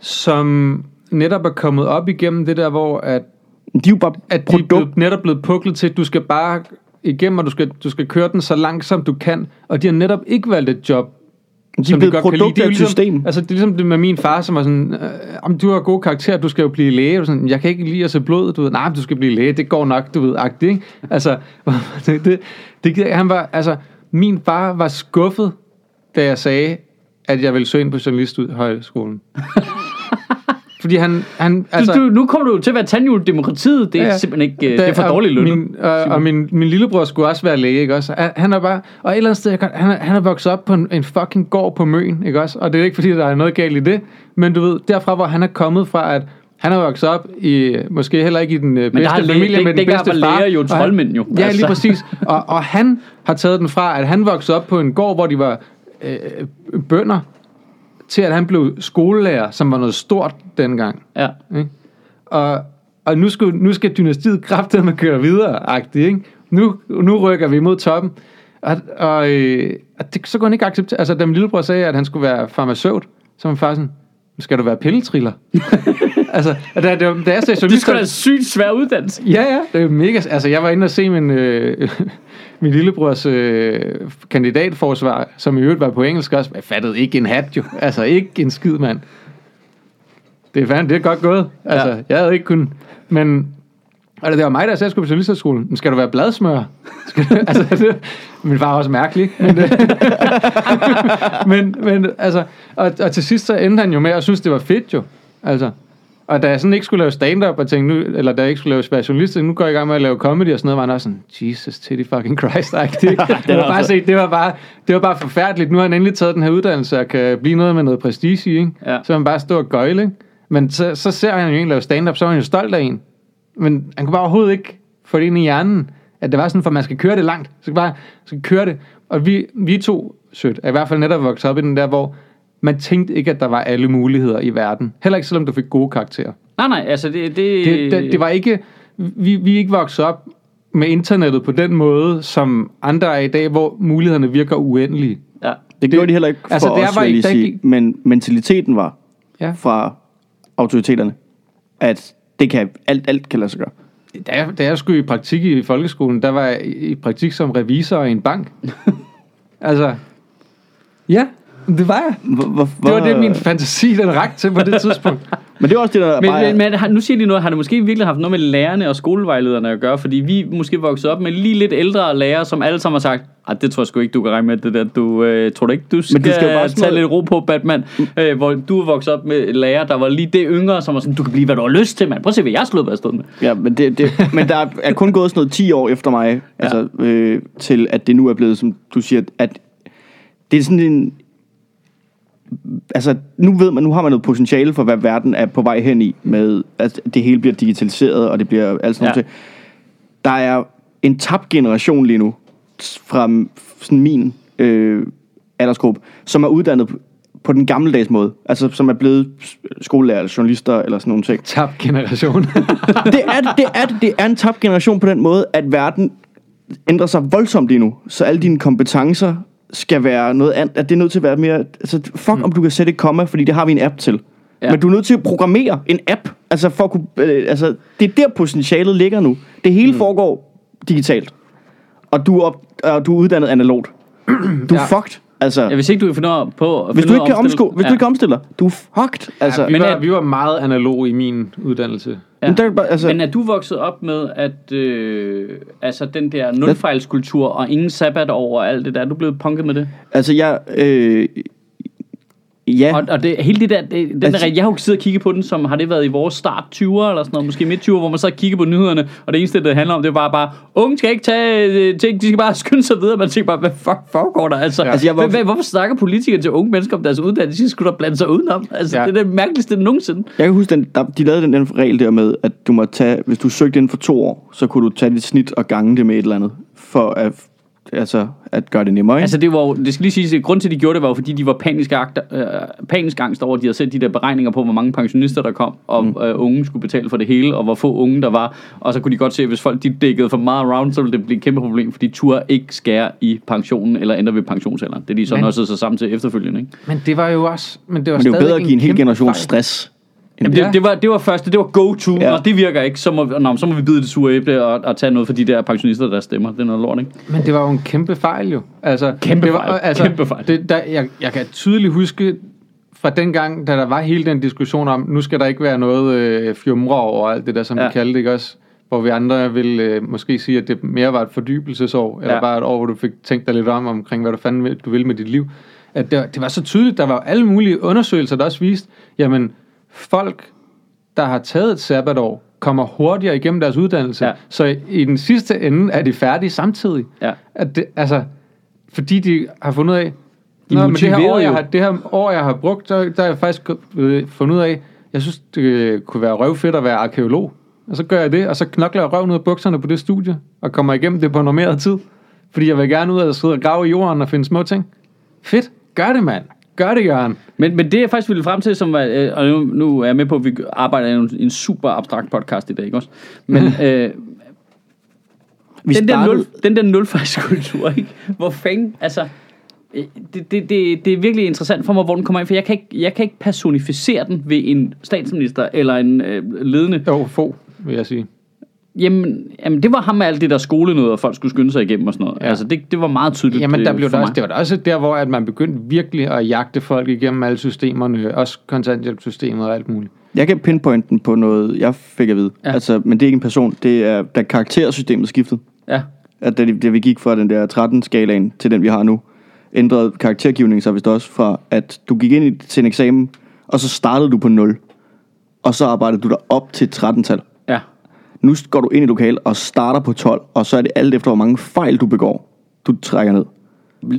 som netop er kommet op igennem det der, hvor at, De er jo bare at de er produkt. blevet, netop blevet puklet til, at du skal bare igennem, og du skal, du skal køre den så langsomt du kan. Og de har netop ikke valgt et job, De er blevet produkt Det er af jo et ligesom, system. Altså, det er ligesom det med min far, som var sådan, øh, om du har gode karakterer, du skal jo blive læge. Og sådan, jeg kan ikke lide at se blod, du ved. Nej, du skal blive læge, det går nok, du ved, agtigt, ikke? Altså, det, det, det, han var, altså, min far var skuffet, da jeg sagde, at jeg ville søge ind på journalisthøjskolen. Fordi han, han Altså, du, du, nu kommer du til at være tandhjul demokratiet. Det er Ja, ja. simpelthen ikke... øh, Det er for dårligt lønnet. Min, og, og min, min lillebror skulle også være læge, ikke også? Han- Han er bare, og et eller andet sted, jeg kan- han er, han er vokset op på en, en fucking gård på Møn, ikke også? Og det er ikke fordi, der er noget galt i det, men du ved, derfra hvor han er kommet fra, at han er vokset op i, måske heller ikke i den øh, der bedste har læge- familie, det- med den dengang bedste far. læger jo troldmænd jo. Ja, Altså. lige præcis. Og, og han har taget den fra, at han voksede op på en gård, hvor de var øh, bønder, til at han blev skolelærer, som var noget stort dengang. Ja. Ikke? Og, og nu, skal, nu skal dynastiet kraftet med køre videre, agtigt, ikke? Nu, nu rykker vi mod toppen. Og, og, øh, og det, så kunne han ikke acceptere... Altså, da min lillebror sagde, at han skulle være farmaceut, så var han faktisk sådan, skal du være pilletriller? altså, da, da, da jeg sagde Det journalist, skulle da en sygt svær uddannelse. Ja, ja, det er mega... Altså, jeg var inde og se min, øh, min lillebrors øh, kandidatforsvar, som i øvrigt var på engelsk også. Jeg fattede ikke en hat, jo. Altså, ikke en skid, mand. Det er fandme, det er godt gået. Altså, Ja. jeg havde ikke kun... Men... Og det var mig, der sagde, at jeg skulle på journalisterskolen. Men skal du være bladsmør? Skal du, altså, det, min far var også mærkelig. Men, men, men altså... Og, og til sidst så endte han jo med at synes, det var fedt jo. Altså, og da jeg sådan ikke skulle lave stand-up, og tænkte, nu, eller da jeg ikke skulle lave journalist, nu går jeg i gang med at lave comedy og sådan noget, var han også sådan, Jesus, titty fucking Christ, det, det, var bare set, det, var bare, det var bare forfærdeligt. Nu har han endelig taget den her uddannelse, og kan blive noget med noget prestige i, ikke? Ja. Så han bare stå og gøjle, ikke? Men så, så ser han jo en lave stand-up, så er han jo stolt af en. Men han kunne bare overhovedet ikke få det ind i hjernen, at det var sådan, for man skal køre det langt. Så skal bare skal køre det. Og vi, vi to, sødt, er i hvert fald netop vokset op i den der, hvor man tænkte ikke, at der var alle muligheder i verden. Heller ikke selvom du fik gode karakterer. Nej, nej, altså det... Det, Det, det, det var ikke, vi, vi er ikke vokset op med internettet på den måde, som andre er i dag, hvor mulighederne virker uendelige. Ja. Det, Det- gjorde de heller ikke for altså, altså, det os, var vil jeg sige. gik- Men mentaliteten var Ja. fra autoriteterne, at det kan, alt, alt kan lade sig gøre. Da jeg, da jeg skulle i praktik i folkeskolen, der var jeg i i praktik som revisor i en bank. altså, ja, det var jeg. Hvor, hvor, Det var det, min fantasi, den rakte til på det tidspunkt. Men det er også det, der Men, bare... men, men nu siger de noget, har det måske virkelig haft noget med lærerne og skolevejlederne at gøre? Fordi vi måske vokset op med lige lidt ældre lærere, som alle sammen har sagt, at det tror jeg sgu ikke, du kan regne med det der. Du øh, tror du ikke, du skal, du skal bare tage noget- lidt ro på, Batman? Øh, hvor du er vokset op med lærer, der var lige det yngre, som var sådan, du kan blive, hvad du har lyst til, mand. Prøv at se, hvad jeg slået været afsted med. Ja, men, det, det, men der er kun gået sådan noget 10 år efter mig, ja. altså, øh, til at det nu er blevet, som du siger, at det er sådan en... Altså, nu ved man, nu har man noget potentiale for, hvad verden er på vej hen i, med at det hele bliver digitaliseret, og det bliver alt sådan Ja. noget. Der er en tabt generation lige nu, fra sådan min øh, aldersgruppe, som er uddannet på- den gammeldags måde. Altså, som er blevet skolelærer eller journalister eller sådan nogle ting Tab generation. det er, det, er, det er en tabt generation på den måde, at verden ændrer sig voldsomt lige nu. Så alle dine kompetencer skal være noget andet. At det er nødt til at være mere... Altså, fuck, mm. om du kan sætte et komma, fordi det har vi en app til. Ja. Ja. Men du er nødt til at programmere en app. Altså, for at kunne, øh, altså, det er der potentialet ligger nu. Det hele mm. foregår digitalt. Og du er, op, og du er uddannet analogt. Du er Ja. fucked. Altså, Ja, hvis ikke du kan finde ud på... at hvis du ikke kan omstille- omsko, hvis ja. du ikke omstiller, du er fucked. Altså, vi, Men var, er- vi var meget analog i min uddannelse. Men der, er bare- altså, Men er du vokset op med, at øh, altså den der nulfejlskultur og ingen sabbat over alt det der, er du blevet punket med det? altså jeg... Øh, ja, Og, og det, hele det der, det, den Altså- der, jeg har jo siddet og kigget på den, som har det været i vores start 20'er eller sådan noget, måske midt 20'er, hvor man så kigger på nyhederne, og det eneste, det handler om, det er bare, unge skal ikke tage øh, ting, de skal bare skynde sig videre. Man tænker bare, hvad fuck foregår der? Altså, Altså, jeg var- hvad, hvorfor snakker politikere til unge mennesker om deres uddannelse? De skulle da blande sig udenom. Altså, Ja. ja. det er det mærkeligste nogensinde. Jeg kan huske, den, der, de lavede den, den regel der med, at du må tage, hvis du søgte inden for to år, så kunne du tage dit snit og gange det med et eller andet, for at, altså, at gøre det nemmere. Ikke? Altså det var det skal lige sige, at grund til, at de gjorde det, var fordi de var panisk, agter, øh, panisk angst over, at de havde set de der beregninger på, hvor mange pensionister der kom, og mm. øh, unge skulle betale for det hele, og hvor få unge der var. Og så kunne de godt se, at hvis folk de dækkede for meget around, så ville det blive et kæmpe problem, fordi turde ikke skære i pensionen, eller ændre ved pensionsalderen. Det er de så Men- også sig sammen til efterfølgende. Ikke? Men det var jo også... Men det var, Men det er stadig bedre at give en hel kæmpe generation fejl. stress. Jamen, det. det, var, det var første, det var go-to, Ja. og det virker ikke, så må, nå, så må vi bide det sure æble og, og tage noget for de der pensionister, der stemmer. Det er noget lort, ikke? Men det var jo en kæmpe fejl jo. Altså, Kæmpe det var, fejl. Altså, Kæmpe fejl. Det, der, jeg, jeg kan tydeligt huske fra den gang, da der var hele den diskussion om, nu skal der ikke være noget øh, fjumre over alt det der, som. Ja. vi kaldte det, ikke også? Hvor vi andre vil øh, måske sige, at det mere var et fordybelsesår, eller Ja. bare et år, hvor du fik tænkt dig lidt om, omkring hvad du fanden vil- du vil med dit liv. At det, det var så tydeligt, der var alle mulige undersøgelser, der også viste, jamen, folk, der har taget et sabbatår, kommer hurtigere igennem deres uddannelse. Ja. Så i, i den sidste ende er de færdige samtidig. Ja. At det, altså, fordi de har fundet af, De Nå, men det her, år, jeg har, det her år, jeg har brugt, der, der har jeg faktisk øh, fundet ud af, jeg synes, det øh, kunne være røvfedt at være arkeolog. Og så gør jeg det, og så knokler jeg røven ud af bukserne på det studie, og kommer igennem det på normeret tid. Fordi jeg vil gerne ud og sidde og grave i jorden og finde små ting. Fedt, gør det, mand. Gør det, Jørgen. Men, men det jeg faktisk ville frem til, som var, øh, og nu, nu er jeg med på, at vi arbejder i en, en super abstrakt podcast i dag, ikke også? Men øh, Vi den, der startede, nul, den der nulfejlskultur, ikke? Hvor fanden, altså... øh, Det, det, det, det er virkelig interessant for mig, hvor den kommer ind, for jeg kan ikke, jeg kan ikke personificere den ved en statsminister eller en øh, ledende. Jo, få, vil jeg sige. Jamen, jamen, det var ham med alt det der skole noget, og folk skulle skynde sig igennem og sådan noget. Ja. Altså, det, det var meget tydeligt Jamen, der øh, blev for der også, mig. det var da også der, hvor at man begyndte virkelig at jagte folk igennem alle systemerne, også kontanthjælpssystemet og alt muligt. jeg kan pinpointe den på noget, jeg fik at vide. Ja. Altså, men det er ikke en person, det er, da karaktersystemet skiftede. Ja. At da, da vi gik fra den der 13-skalaen til den, vi har nu, ændrede karaktergivningen sig vist også fra, at du gik ind i, til en eksamen, og så startede du på 0. Og så arbejdede du dig op til et 13-tal. Nu går du ind i lokalet og starter på 12, og så er det alt efter, hvor mange fejl du begår, du trækker ned.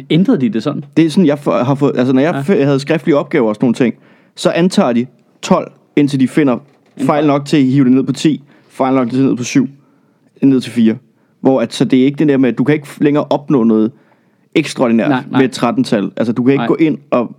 Ændrede de det sådan? Det er sådan, jeg har fået, altså når jeg ja. havde skriftlige opgaver og sådan nogle ting, så antager de 12, indtil de finder fejl nok til at hive det ned på 10, fejl nok til ned på 7, ned til 4. Hvor at, så det er ikke det der med, at du kan ikke længere opnå noget ekstraordinært Nej, nej. med et 13-tal. Altså du kan ikke Nej. gå ind og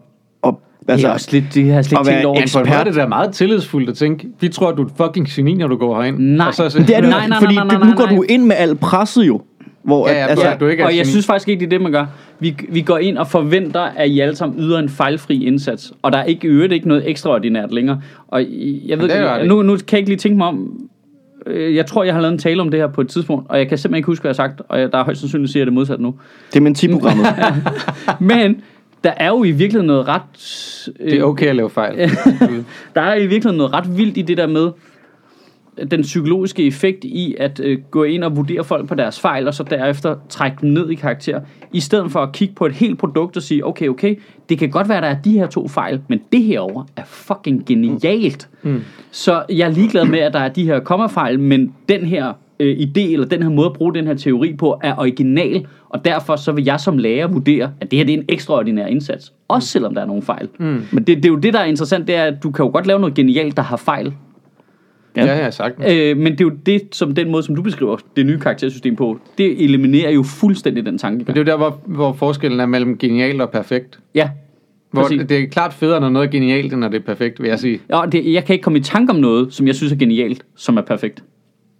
Altså, det er også lidt, det har jeg slet at ikke tænkt over. Men for er det da meget tillidsfuldt at tænke, vi tror, du er et fucking geni, når du går herind. Nej. Og så, så, det er du, Nej, nej, fordi nej, nej, du- nu nej, går nej. du ind med alt presset jo. Hvor, Ja, at, ja, altså, ja. du ikke er og jeg synes faktisk ikke, det er det, man gør. Vi, vi går ind og forventer, at I alle sammen yder en fejlfri indsats. Og der er ikke øvrigt ikke noget ekstraordinært længere. Og jeg ved det er ikke, det. nu, nu kan jeg ikke lige tænke mig om... øh, Jeg tror, jeg har lavet en tale om det her på et tidspunkt, og jeg kan simpelthen ikke huske, hvad jeg har sagt, og jeg, der er højst sandsynligt, siger jeg det modsat nu. Dementiprogrammet. Men der er jo i virkeligheden noget ret... øh, det er okay at lave fejl. Der er i virkeligheden noget ret vildt i det der med den psykologiske effekt i at øh, gå ind og vurdere folk på deres fejl, og så derefter trække dem ned i karakter, i stedet for at kigge på et helt produkt og sige, okay, okay, det kan godt være, der er de her to fejl, men det her over er fucking genialt. Mm. Så jeg er ligeglad med, at der er de her kommafejl, men den her øh, idé, eller den her måde at bruge den her teori på, er original, og derfor så vil jeg som lærer vurdere, at det her det er en ekstraordinær indsats, også selvom der er nogle fejl. Mm. Men det, det er jo det, der er interessant, det er, at du kan jo godt lave noget genialt, der har fejl, ja, ja, ja, sagtens. Øh, men det er jo det, som den måde, som du beskriver det nye karaktersystem på, det eliminerer jo fuldstændig den tanke. Men det er jo der, hvor, hvor forskellen er mellem genial og perfekt. Ja. Hvor Præcis. det er klart federe, når noget er genialt, end når det er perfekt, vil jeg sige. Ja, det, jeg kan ikke komme i tanke om noget, som jeg synes er genialt, som er perfekt.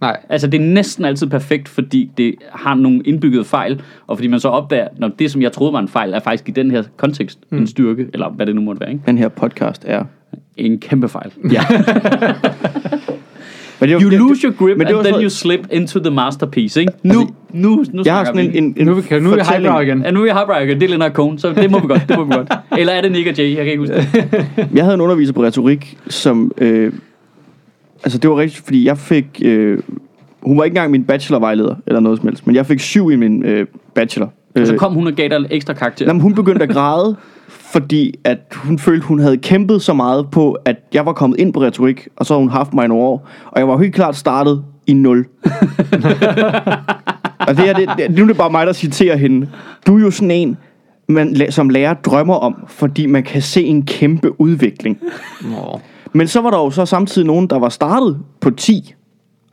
Nej, Altså, det er næsten altid perfekt, fordi det har nogle indbyggede fejl, og fordi man så opdager, når det, som jeg troede var en fejl, er faktisk i den her kontekst mm. en styrke, eller hvad det nu måtte være, ikke? Den her podcast er... En kæmpe fejl. Ja. Men det jo- You det- lose your grip, men det and var then sådan- you slip into the masterpiece, ikke? Nu, nu, nu Jeg har sådan vi. en, en, en nu, kan, nu er vi highbrow igen. Ja, nu er jeg highbrow igen. Det er Leonard Cohen, så det må vi godt. Det må vi godt. Eller er det Nick og Jay? Jeg kan ikke huske det. Jeg havde en underviser på retorik, som øh, altså det var rigtigt, fordi jeg fik, øh, hun var ikke engang min bachelorvejleder, eller noget som helst, men jeg fik syv i min øh, bachelor. Og så Øh, kom hun og gav dig ekstra karakter. Jamen, hun begyndte at græde, fordi at hun følte, hun havde kæmpet så meget på, at jeg var kommet ind på retorik, og så har hun haft mig nogle år, og jeg var helt klart startet i nul. og det er, det, det, nu er det bare mig, der citerer hende. Du er jo sådan en, man, som lærer drømmer om, fordi man kan se en kæmpe udvikling. Nå. Men så var der jo så samtidig nogen, der var startet på 10,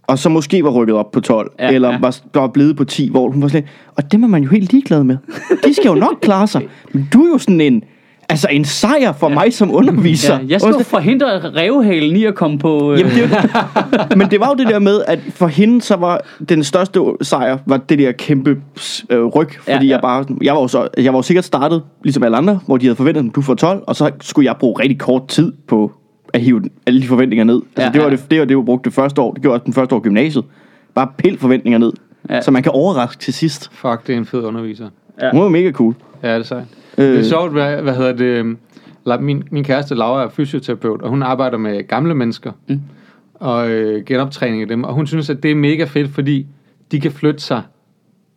og så måske var rykket op på 12, Ja, eller ja. var, der var blevet på 10, hvor hun var sådan og dem er man jo helt ligeglad med. De skal jo nok klare sig. Men du er jo sådan en, altså en sejr for ja. mig som underviser. Ja, jeg skal jo forhindre revhalen i at komme på... Øh, Jamen, det, men det var jo det der med, at for hende så var den største sejr, var det der kæmpe øh, ryg, fordi ja. ja. jeg bare, jeg var jo så, jeg var jo sikkert startet, ligesom alle andre, hvor de havde forventet, at du får 12, og så skulle jeg bruge rigtig kort tid på at hive alle de forventninger ned. Altså, Ja, det var ja. det, det var det, jeg brugte det første år. Det gjorde også den første år i gymnasiet. Bare pil forventninger ned, Ja. så man kan overraske til sidst. Fuck, det er en fed underviser. Ja. Hun var mega cool. Ja, det er sejt. Øh. Det er sjovt, hvad, hvad hedder det... øhm, Min, min kæreste Laura er fysioterapeut, og hun arbejder med gamle mennesker. Mm. Og øh, genoptræning af dem. Og hun synes, at det er mega fedt, fordi de kan flytte sig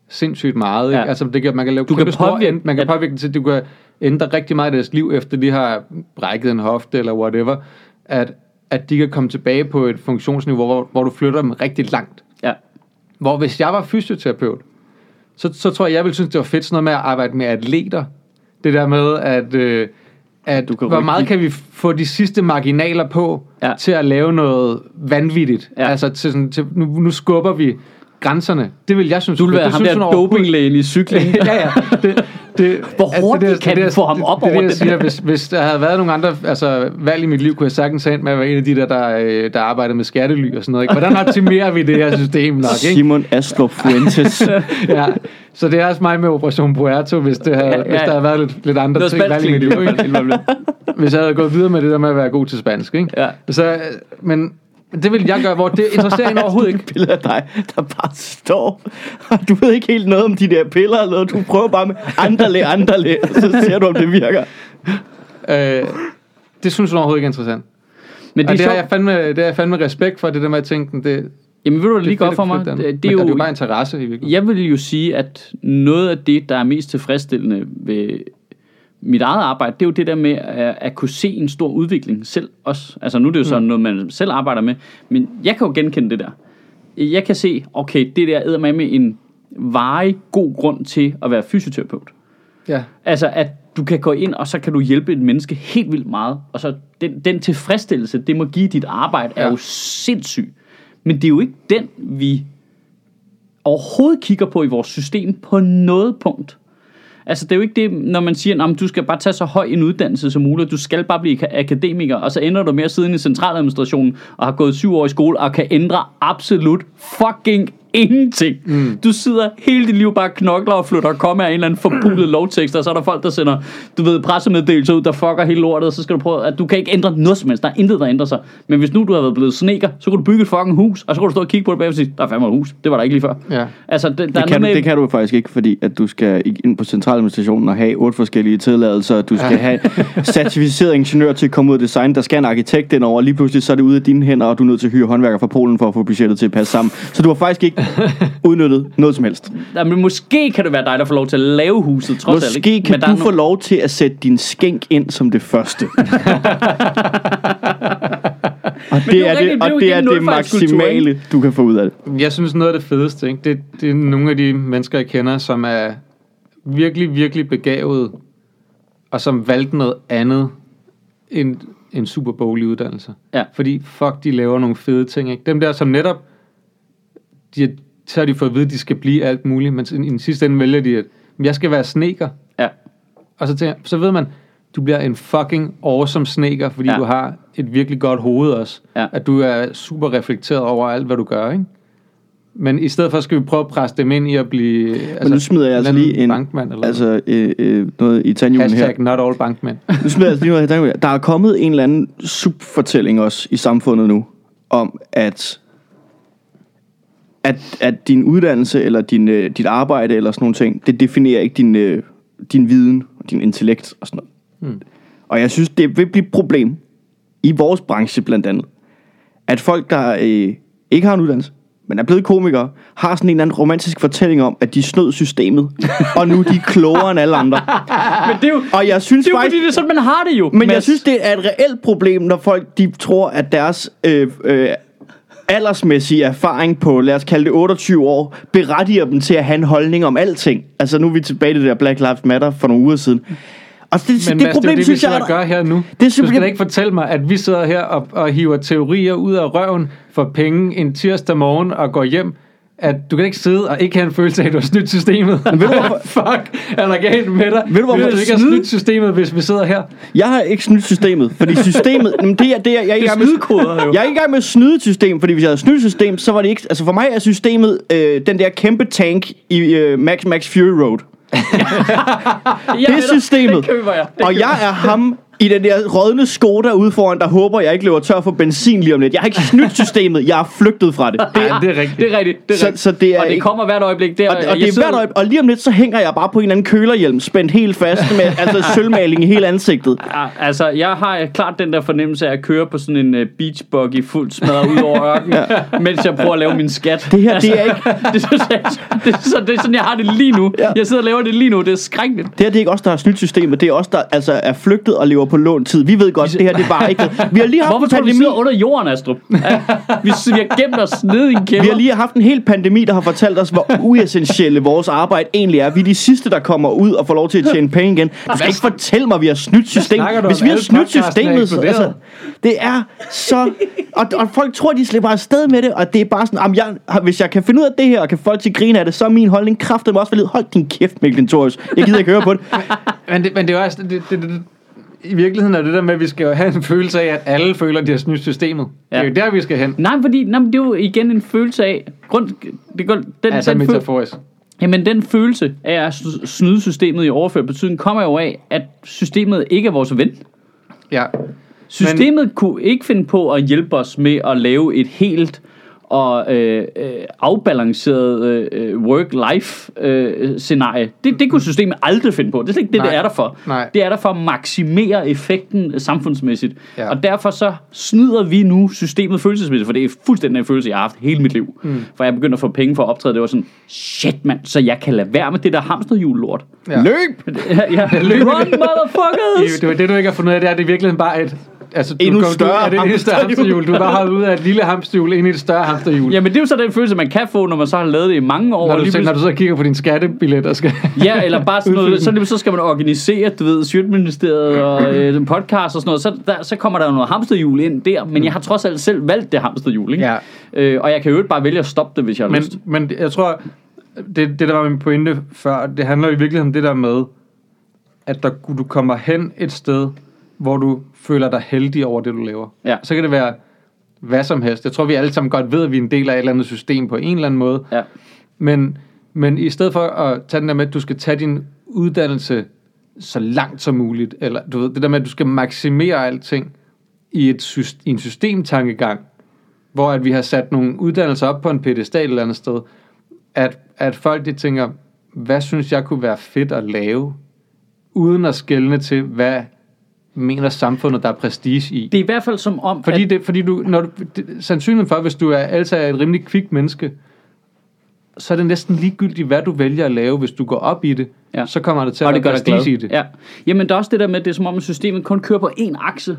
sindssygt meget. Ikke? Ja. Altså, det kan, man kan lave Du kan store påvirke- ænd- man kan påvirke det til, du kan ændre rigtig meget i deres liv, efter de har brækket en hofte eller whatever. At, at de kan komme tilbage på et funktionsniveau, hvor, hvor du flytter dem rigtig langt. ja. Hvor hvis jeg var fysioterapeut, så, så tror jeg, jeg ville synes, det var fedt sådan noget med at arbejde med atleter. Det der med, at, øh, at Du kan hvor meget kan vi få de sidste marginaler på Ja. til at lave noget vanvittigt. Ja. Altså til sådan, til, nu, nu skubber vi grænserne. Det vil jeg synes. Du vil det være ham synes der dopinglægen i cykling. ja, ja. Det, det, Hvor hurtigt kan den få ham op det, det, over det, jeg den siger, hvis, hvis der havde været nogle andre altså, valg i mit liv, kunne jeg sagtens have med at være en af de der, der, øh, der arbejder med skattely og sådan noget. Ikke? Hvordan optimerer vi det her system nok? Ikke? Simon Astrup Fuentes. ja, så det er også mig med Operation Puerto, hvis, det havde, Ja, ja, hvis der havde været lidt, lidt andre ting valg i mit liv. Ikke? Hvis jeg havde gået videre med det der med at være god til spansk. Ikke? Ja. Så, men det vil jeg gøre, hvor det interesserer hende overhovedet ikke. Billede af dig, der bare står, og du ved ikke helt noget om de der piller eller noget. Du prøver bare med andale, andale, og så ser du, om det virker. Øh, det synes hun overhovedet ikke er interessant. Men Og det det, er har sjovt. jeg fandme, det har jeg fandme respekt for, det der med at tænke, det, Jamen ved du, det lige er godt for mig? Det, det er det er jo, jo bare interesse i virkeligheden. jeg vil jo sige, at noget af det, der er mest tilfredsstillende ved mit eget arbejde, det er jo det der med at, at kunne se en stor udvikling selv også. Altså nu er det jo sådan noget, man selv arbejder med, men jeg kan jo genkende det der. Jeg kan se, okay, det der æder med med en varig god grund til at være fysioterapeut. Ja. Altså, at du kan gå ind, og så kan du hjælpe et menneske helt vildt meget. Og så den, den tilfredsstillelse, det må give dit arbejde, er Ja. jo sindssyg. Men det er jo ikke den, vi overhovedet kigger på i vores system på noget punkt. Altså, det er jo ikke det, når man siger, at du skal bare tage så høj en uddannelse som muligt, du skal bare blive akademiker, og så ender du med at sidde i centraladministrationen og har gået syv år i skole og kan ændre absolut fucking ingenting. Mm. Du sidder hele dit liv bare og knokler og flytter komma af en eller anden forpulet lovtekst, og så er der folk, der sender, du ved, pressemeddelelser ud, der fucker hele lortet, og så skal du prøve, at du kan ikke ændre noget som helst. Der er intet, der ændrer sig. Men hvis nu du har været blevet sneker, så kunne du bygge et fucking hus, og så kunne du stå og kigge på det bagefter og sige, der er fandme et hus. Det var der ikke lige før. Ja. Altså, det, der Det er kan, med, det kan du faktisk ikke, fordi at du skal ind på centraladministrationen og have otte forskellige tilladelser. Du skal have certificeret ingeniør til at komme ud og design. Der skal en arkitekt ind over. og Lige pludselig så er det ude af dine hænder, og du er nødt til at hyre håndværker fra Polen for at få budgettet til at passe sammen. Så du har faktisk ikke udnyttet noget som helst. Ja, men måske kan det være dig, der får lov til at lave huset, trods alt. Måske ikke? kan Men du få lov til at sætte din skænk ind som det første. og det det er det, rigtigt, det og det igen er det maksimale, du kan få ud af det. Jeg synes, noget af det fedeste, ikke? Det, det er nogle af de mennesker, jeg kender, som er virkelig, virkelig begavet, og som valgte noget andet end en super boglig uddannelse. Ja. Fordi fuck, de laver nogle fede ting. Ikke? Dem der, som netop, de, har- så har de fået at vide, at de skal blive alt muligt, men i den sidste ende vælger de, at jeg skal være sneker. Ja. Og så, tænker, så ved man, du bliver en fucking awesome sneker, fordi Ja. du har et virkelig godt hoved også. Ja. At du er super reflekteret over alt, hvad du gør, ikke? Men i stedet for skal vi prøve at presse dem ind i at blive... Altså, Men nu smider jeg altså en lige en, bankmand eller altså, øh, øh, noget i tandhjulen her. Hashtag not all bankmænd. Nu smider jeg altså lige noget i tandhjulen her. Der er kommet en eller anden subfortælling også i samfundet nu, om at, at, at din uddannelse eller din, øh, dit arbejde eller sådan nogle ting, det definerer ikke din, øh, din viden og din intellekt og sådan noget. Hmm. Og jeg synes, det vil blive et problem i vores branche blandt andet, at folk, der øh, ikke har en uddannelse, men er blevet komikere, har sådan en eller anden romantisk fortælling om, at de snød systemet, og nu er de klogere end alle andre. Men det er jo, Og jeg synes det er jo faktisk... fordi, det er sådan, man har det jo. Men jeg Mads. synes, det er et reelt problem, når folk de tror, at deres øh, øh, aldersmæssige erfaring på, lad os kalde det 28 år, berettiger dem til at have en holdning om alting. Altså nu er vi tilbage til det der Black Lives Matter for nogle uger siden. Og det, Men det, Mads, det problem, er det, vi synes jeg... sidder og gør her nu. Det er du skal da ikke fortælle mig, at vi sidder her og, og hiver teorier ud af røven for penge en tirsdag morgen og går hjem. At du kan ikke sidde og ikke have en følelse af, at du har snydt systemet. ved du hvorfor- Fuck, er der galt med dig? Ved du, hvorfor du det ikke har snyde? snydt systemet, hvis vi sidder her? Jeg har ikke snydt systemet, fordi systemet... jamen, det er, det er, jeg, er ikke med, snydekoder, jo. jeg er ikke i gang med at snyde system, fordi hvis jeg havde snydt system, så var det ikke... Altså for mig er systemet øh, den der kæmpe tank i øh, Max Max Fury Road. Det er systemet. Det køber jeg. Det Og køber jeg er ham i den der rådne Skoda ude foran, der håber, jeg ikke løber tør for benzin lige om lidt. Jeg har ikke snydt systemet, jeg er flygtet fra det. det Ja, det er rigtigt. Det er rigtigt. Det er Så- rigtigt. så det er og det ikke- kommer hvert øjeblik. Det er, og, og, det er sidder- hvert øjeblik, og lige om lidt, så hænger jeg bare på en eller anden kølerhjelm, spændt helt fast med altså sølvmaling i hele ansigtet. Ja, altså, jeg har klart den der fornemmelse af at køre på sådan en uh, beach buggy fuldt smadret ud over ørkenen, ja. mens jeg prøver at lave min skat. Det her, det er ikke, det, synes jeg, det, er så, det er sådan, jeg har det lige nu. Ja. Jeg sidder og laver det lige nu. Det er skrækkeligt. det her det er ikke os, der har snydt systemet. Det er os, der altså er flygtet og lever på lån tid. Vi ved godt, det her det er bare ikke. Vi har lige haft Hvorfor en tror du, vi under jorden, Astrup? Ja, vi, vi har gemt os nede i en kælder. Vi har lige haft en hel pandemi, der har fortalt os, hvor uessentielle vores arbejde egentlig er. Vi er de sidste, der kommer ud og får lov til at tjene penge igen. Du skal ikke fortælle mig, at vi har snydt systemet. Hvis vi har snydt er systemet, så, altså, det er så... Og, og folk tror, de slipper afsted med det, og det er bare sådan, jamen, jeg, hvis jeg kan finde ud af det her, og kan folk til grine af det, så er min holdning kraftet også valid. Hold din kæft, Mikkel Torius. Jeg gider ikke høre på det. Men det, men det er jo også... Det, det, det, I virkeligheden er det der med, at vi skal jo have en følelse af, at alle føler, at de har snydt systemet. Ja. Det er jo der, vi skal hen. Nej, fordi nej, det er jo igen en følelse af... Grund, det går, den, Altså den, føl, metaforisk. jamen, den følelse af at sn- snyde systemet i overført betydning kommer jo af, at systemet ikke er vores ven. Ja. Systemet men, kunne ikke finde på at hjælpe os med at lave et helt og øh, øh, afbalanceret øh, work-life-scenarie. det, det kunne systemet aldrig finde på. Det er slet ikke det, Nej. det er der for. Nej. Det er der for at maksimere effekten øh, samfundsmæssigt. Ja. Og derfor så snyder vi nu systemet følelsesmæssigt, for det er fuldstændig en følelse, jeg har haft hele mit liv. Mm. For jeg begyndte at få penge for at optræde. Det var sådan, shit mand, så jeg kan lade være med det der hamsterhjul-lort. Ja. Løb! ja, ja. Run, motherfuckers! Det, det var det, du ikke har fundet af, det er, det er virkelig bare et... Altså, du Endnu kom- større du, er det hamsterhjul. hamsterhjul. Du bare hoppet ud af et lille hamsterhjul ind i et større hamsterhjul. Jamen det er jo så den følelse, man kan få, når man så har lavet det i mange år. Når og du, lige selv, når du så kigger på din skattebillet og skal... Ja, eller bare sådan noget, så, så skal man organisere, du ved, Sjøtministeriet og øh, en podcast og sådan noget, så, der, så kommer der jo noget hamsterhjul ind der, men jeg har trods alt selv valgt det hamsterhjul, ikke? Ja. Øh, og jeg kan jo ikke bare vælge at stoppe det, hvis jeg har lyst. Men, men jeg tror, det, det der var min pointe før, det handler jo i virkeligheden om det der med, at der, du kommer hen et sted, hvor du føler dig heldig over det, du laver. Ja. Så kan det være hvad som helst. Jeg tror, vi alle sammen godt ved, at vi er en del af et eller andet system på en eller anden måde. Ja. Men, men i stedet for at tage den der med, at du skal tage din uddannelse så langt som muligt, eller du ved, det der med, at du skal maksimere alting i, et syst, i en systemtankegang, hvor at vi har sat nogle uddannelser op på en pedestal et eller andet sted, at, at folk de tænker, hvad synes jeg kunne være fedt at lave, uden at skælne til, hvad mener samfundet, der er prestige i. Det er i hvert fald som om, Fordi, at, det, fordi du, når du, det, sandsynligheden for, hvis du er, altså er et rimelig kvik menneske, så er det næsten ligegyldigt, hvad du vælger at lave, hvis du går op i det. Ja. Så kommer det til og at være prestige i det. Ja. Jamen der er også det der med, det er som om, at systemet kun kører på én akse.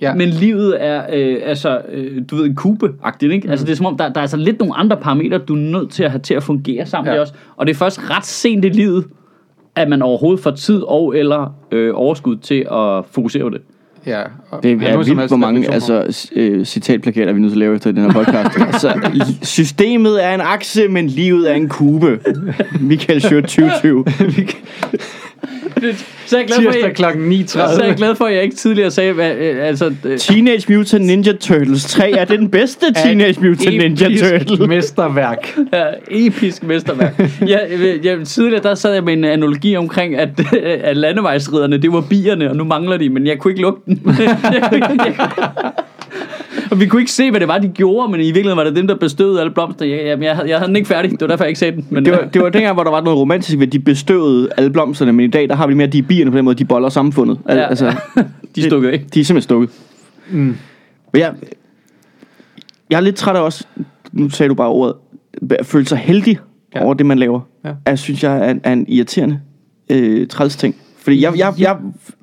Ja. Men livet er, øh, altså, øh, du ved, en kube-agtigt, ikke? Mm. Altså, det er som om, der, der er altså lidt nogle andre parametre, du er nødt til at have til at fungere sammen Ja. med os. Og det er først ret sent i livet, at man overhovedet får tid og eller øh, overskud til at fokusere på det. ja. og Det er som vildt, hvor mange altså, øh, citatplakater vi er nødt til at lave efter den her podcast. altså, systemet er en akse, men livet er en kube. Michael Schødt 2020. Så er jeg glad for, Tirsdag klokken jeg, så er jeg 9.30. glad for, at jeg ikke tidligere sagde, hvad, øh, altså... Øh, Teenage Mutant Ninja Turtles 3 er den bedste Teenage Mutant Ninja Episk Turtle. mesterværk. Ja, episk mesterværk. ja, jeg, jeg, tidligere der sad jeg med en analogi omkring, at, at landevejsriderne, det var bierne, og nu mangler de, men jeg kunne ikke lugte den. jeg, jeg, og vi kunne ikke se, hvad det var, de gjorde, men i virkeligheden var det dem, der bestøvede alle blomster. Jeg, jeg, jeg, havde- jeg havde den ikke færdig, det var derfor, jeg ikke sagde den. Men, Det var, det var dengang, hvor der var noget romantisk ved, at de bestøvede alle blomsterne, men i dag, der har vi mere, de er bierne på den måde, de boller samfundet. Al- Ja. Altså, de stukkede ikke. de er simpelthen stukket. Mm. Men ja, jeg er lidt træt af også, nu sagde du bare ordet, at føle sig heldig Ja. ja. over det, man laver. Ja. Jeg synes, jeg er, en- er en irriterende øh, træls ting. Fordi jeg, jeg, jeg,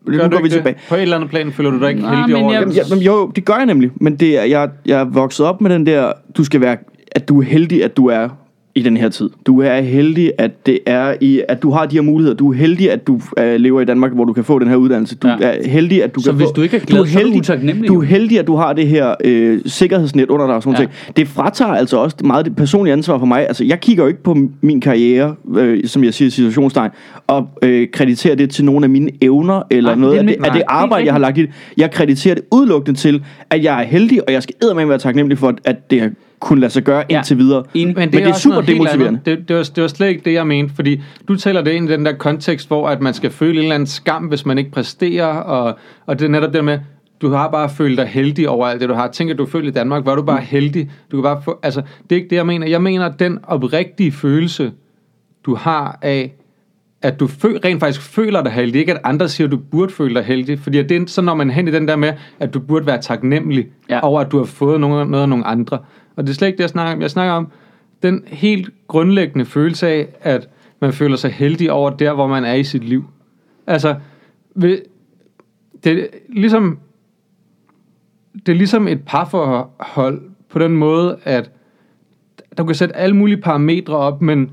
nu Gør du går vi tilbage. På et eller andet plan føler du dig ikke Nej, heldig men over jeg- det? Jamen, ja, men jo, det gør jeg nemlig. Men det er, jeg, jeg er vokset op med den der, du skal være, at du er heldig, at du er i den her tid. Du er heldig, at det er i, at du har de her muligheder. Du er heldig, at du øh, lever i Danmark, hvor du kan få den her uddannelse. Du Ja. er heldig, at du Så kan hvis få, du ikke er glad, så er du utaknemmelig, Du jo. er heldig, at du har det her øh, sikkerhedsnet under dig og sådan Ja. ting. Det fratager altså også meget det personlige ansvar for mig. Altså, jeg kigger jo ikke på min karriere, øh, som jeg siger i situationstegn, og øh, krediterer det til nogle af mine evner, eller Nej, noget er af det, af det er arbejde, jeg har lagt i det. Jeg krediterer det udelukkende til, at jeg er heldig, og jeg skal eddermame være taknemmelig for, at det har kunnet lade sig gøre Ja. indtil videre. Men det, Men er, det er super demotiverende. Det, det, var, det var slet ikke det, jeg mente, fordi du taler det ind i den der kontekst, hvor at man skal føle en eller anden skam, hvis man ikke præsterer, og, og det er netop det med, du har bare følt dig heldig over alt det, du har. Tænk, at du født i Danmark, var du bare heldig. Du kan bare få, altså, det er ikke det, jeg mener. Jeg mener, at den oprigtige følelse, du har af, at du fø, rent faktisk føler dig heldig, ikke at andre siger, at du burde føle dig heldig, fordi det er så når man hen i den der med, at du burde være taknemmelig ja. over, at du har fået noget, noget af nogle andre. Og det er slet ikke det, jeg snakker om. Jeg snakker om den helt grundlæggende følelse af, at man føler sig heldig over der, hvor man er i sit liv. Altså, ved- det er ligesom, det er ligesom et parforhold på den måde, at du kan sætte alle mulige parametre op, men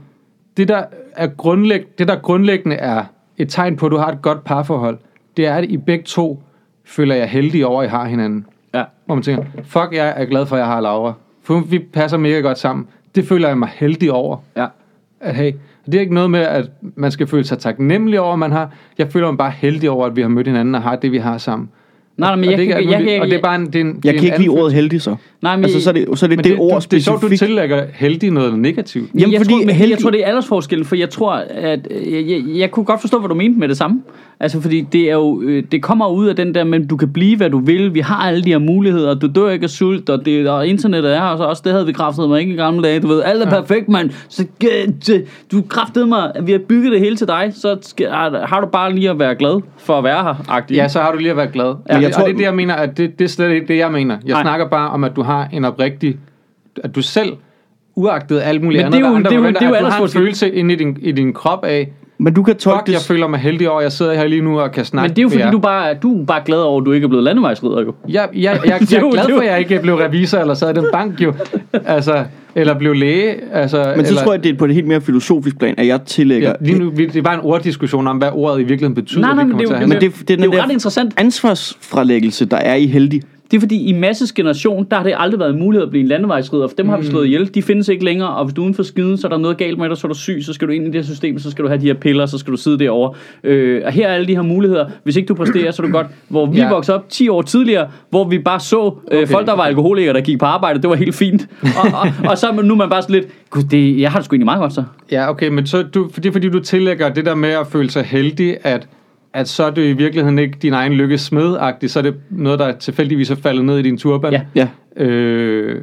det der, er grundlæg, det der grundlæggende er et tegn på, at du har et godt parforhold, det er, at I begge to føler jeg heldige over, at I har hinanden. Ja. Hvor man tænker, fuck, jeg er glad for, at jeg har Laura. For vi passer mega godt sammen. Det føler jeg mig heldig over Ja. at have. Det er ikke noget med, at man skal føle sig taknemmelig over, man har. Jeg føler mig bare heldig over, at vi har mødt hinanden og har det, vi har sammen. Nej, nej, men jeg det, kan- jeg kan- og det er bare en, det er en, det Jeg en kan ikke lide ordet heldig så. Nej, men altså, så er det, så er det, Men det, ord du, det er sjovt, du specifikt. tillægger heldig noget negativt. Jamen, jeg, fordi tror, men heldig- jeg tror, det er aldersforskellen, for jeg tror, at øh, jeg, jeg, jeg kunne godt forstå, hvad du mente med det samme. Altså, fordi det er jo, øh, det kommer ud af den der, men du kan blive, hvad du vil. Vi har alle de her muligheder. Du dør ikke af sult, og, det, og internettet er her, og så også det havde vi kraftet mig ikke i gamle dage. Du ved, alt er ja. perfekt, mand. Så det- du kraftede mig, at vi har bygget det hele til dig, så skal, har har du bare lige at være glad for at være her, agtig. Ja, så har du lige at være glad. Ja, jeg jeg tror- og det er det, jeg mener, at det, det er slet ikke det, jeg mener. Jeg Nej. snakker bare om, at du har en oprigtig... At du selv, uagtet alt muligt Men andet, det er jo- andre det er jo- det er jo at du har en følelse inde i din, i din krop af, Men du kan tolke fuck, det... jeg føler mig heldig over, at jeg sidder her lige nu og kan snakke Men det er jo fordi, du bare, du er bare glad over, at du ikke er blevet landevejsridder, jo. Jeg, jeg, jeg, jeg, er jeg er glad for, at jeg ikke blev revisor eller sad i den bank jo. Altså, eller blev læge. Altså, Men så eller, tror jeg, det er på et helt mere filosofisk plan, at jeg tillægger... Ja, lige nu, vi- det er bare en orddiskussion om, hvad ordet i virkeligheden betyder. Nej, nej, men kommer det er have. Men det, det, er det er den jo ret interessant. ansvarsfralæggelse, der er i heldig. Det er fordi, i Masses generation, der har det aldrig været muligt at blive en landevejsridder, for dem har vi slået ihjel. De findes ikke længere, og hvis du er uden for skiden, så er der noget galt med dig, så er du syg, så skal du ind i det her system, så skal du have de her piller, så skal du sidde derovre. Øh, og her er alle de her muligheder. Hvis ikke du præsterer, så er du godt. Hvor vi Ja. voksede op 10 år tidligere, hvor vi bare så øh, Okay. folk, der var alkoholikere, der gik på arbejde, det var helt fint. Og, og, og så nu er man bare sådan lidt, gud, det, jeg har det sgu egentlig meget godt så. Ja, okay, men så, du, det er fordi, du tillægger det der med at føle sig heldig, at, at så er det i virkeligheden ikke din egen lykke smedagtig, så er det noget, der tilfældigvis er faldet ned i din turban. Ja. Ja. Øh,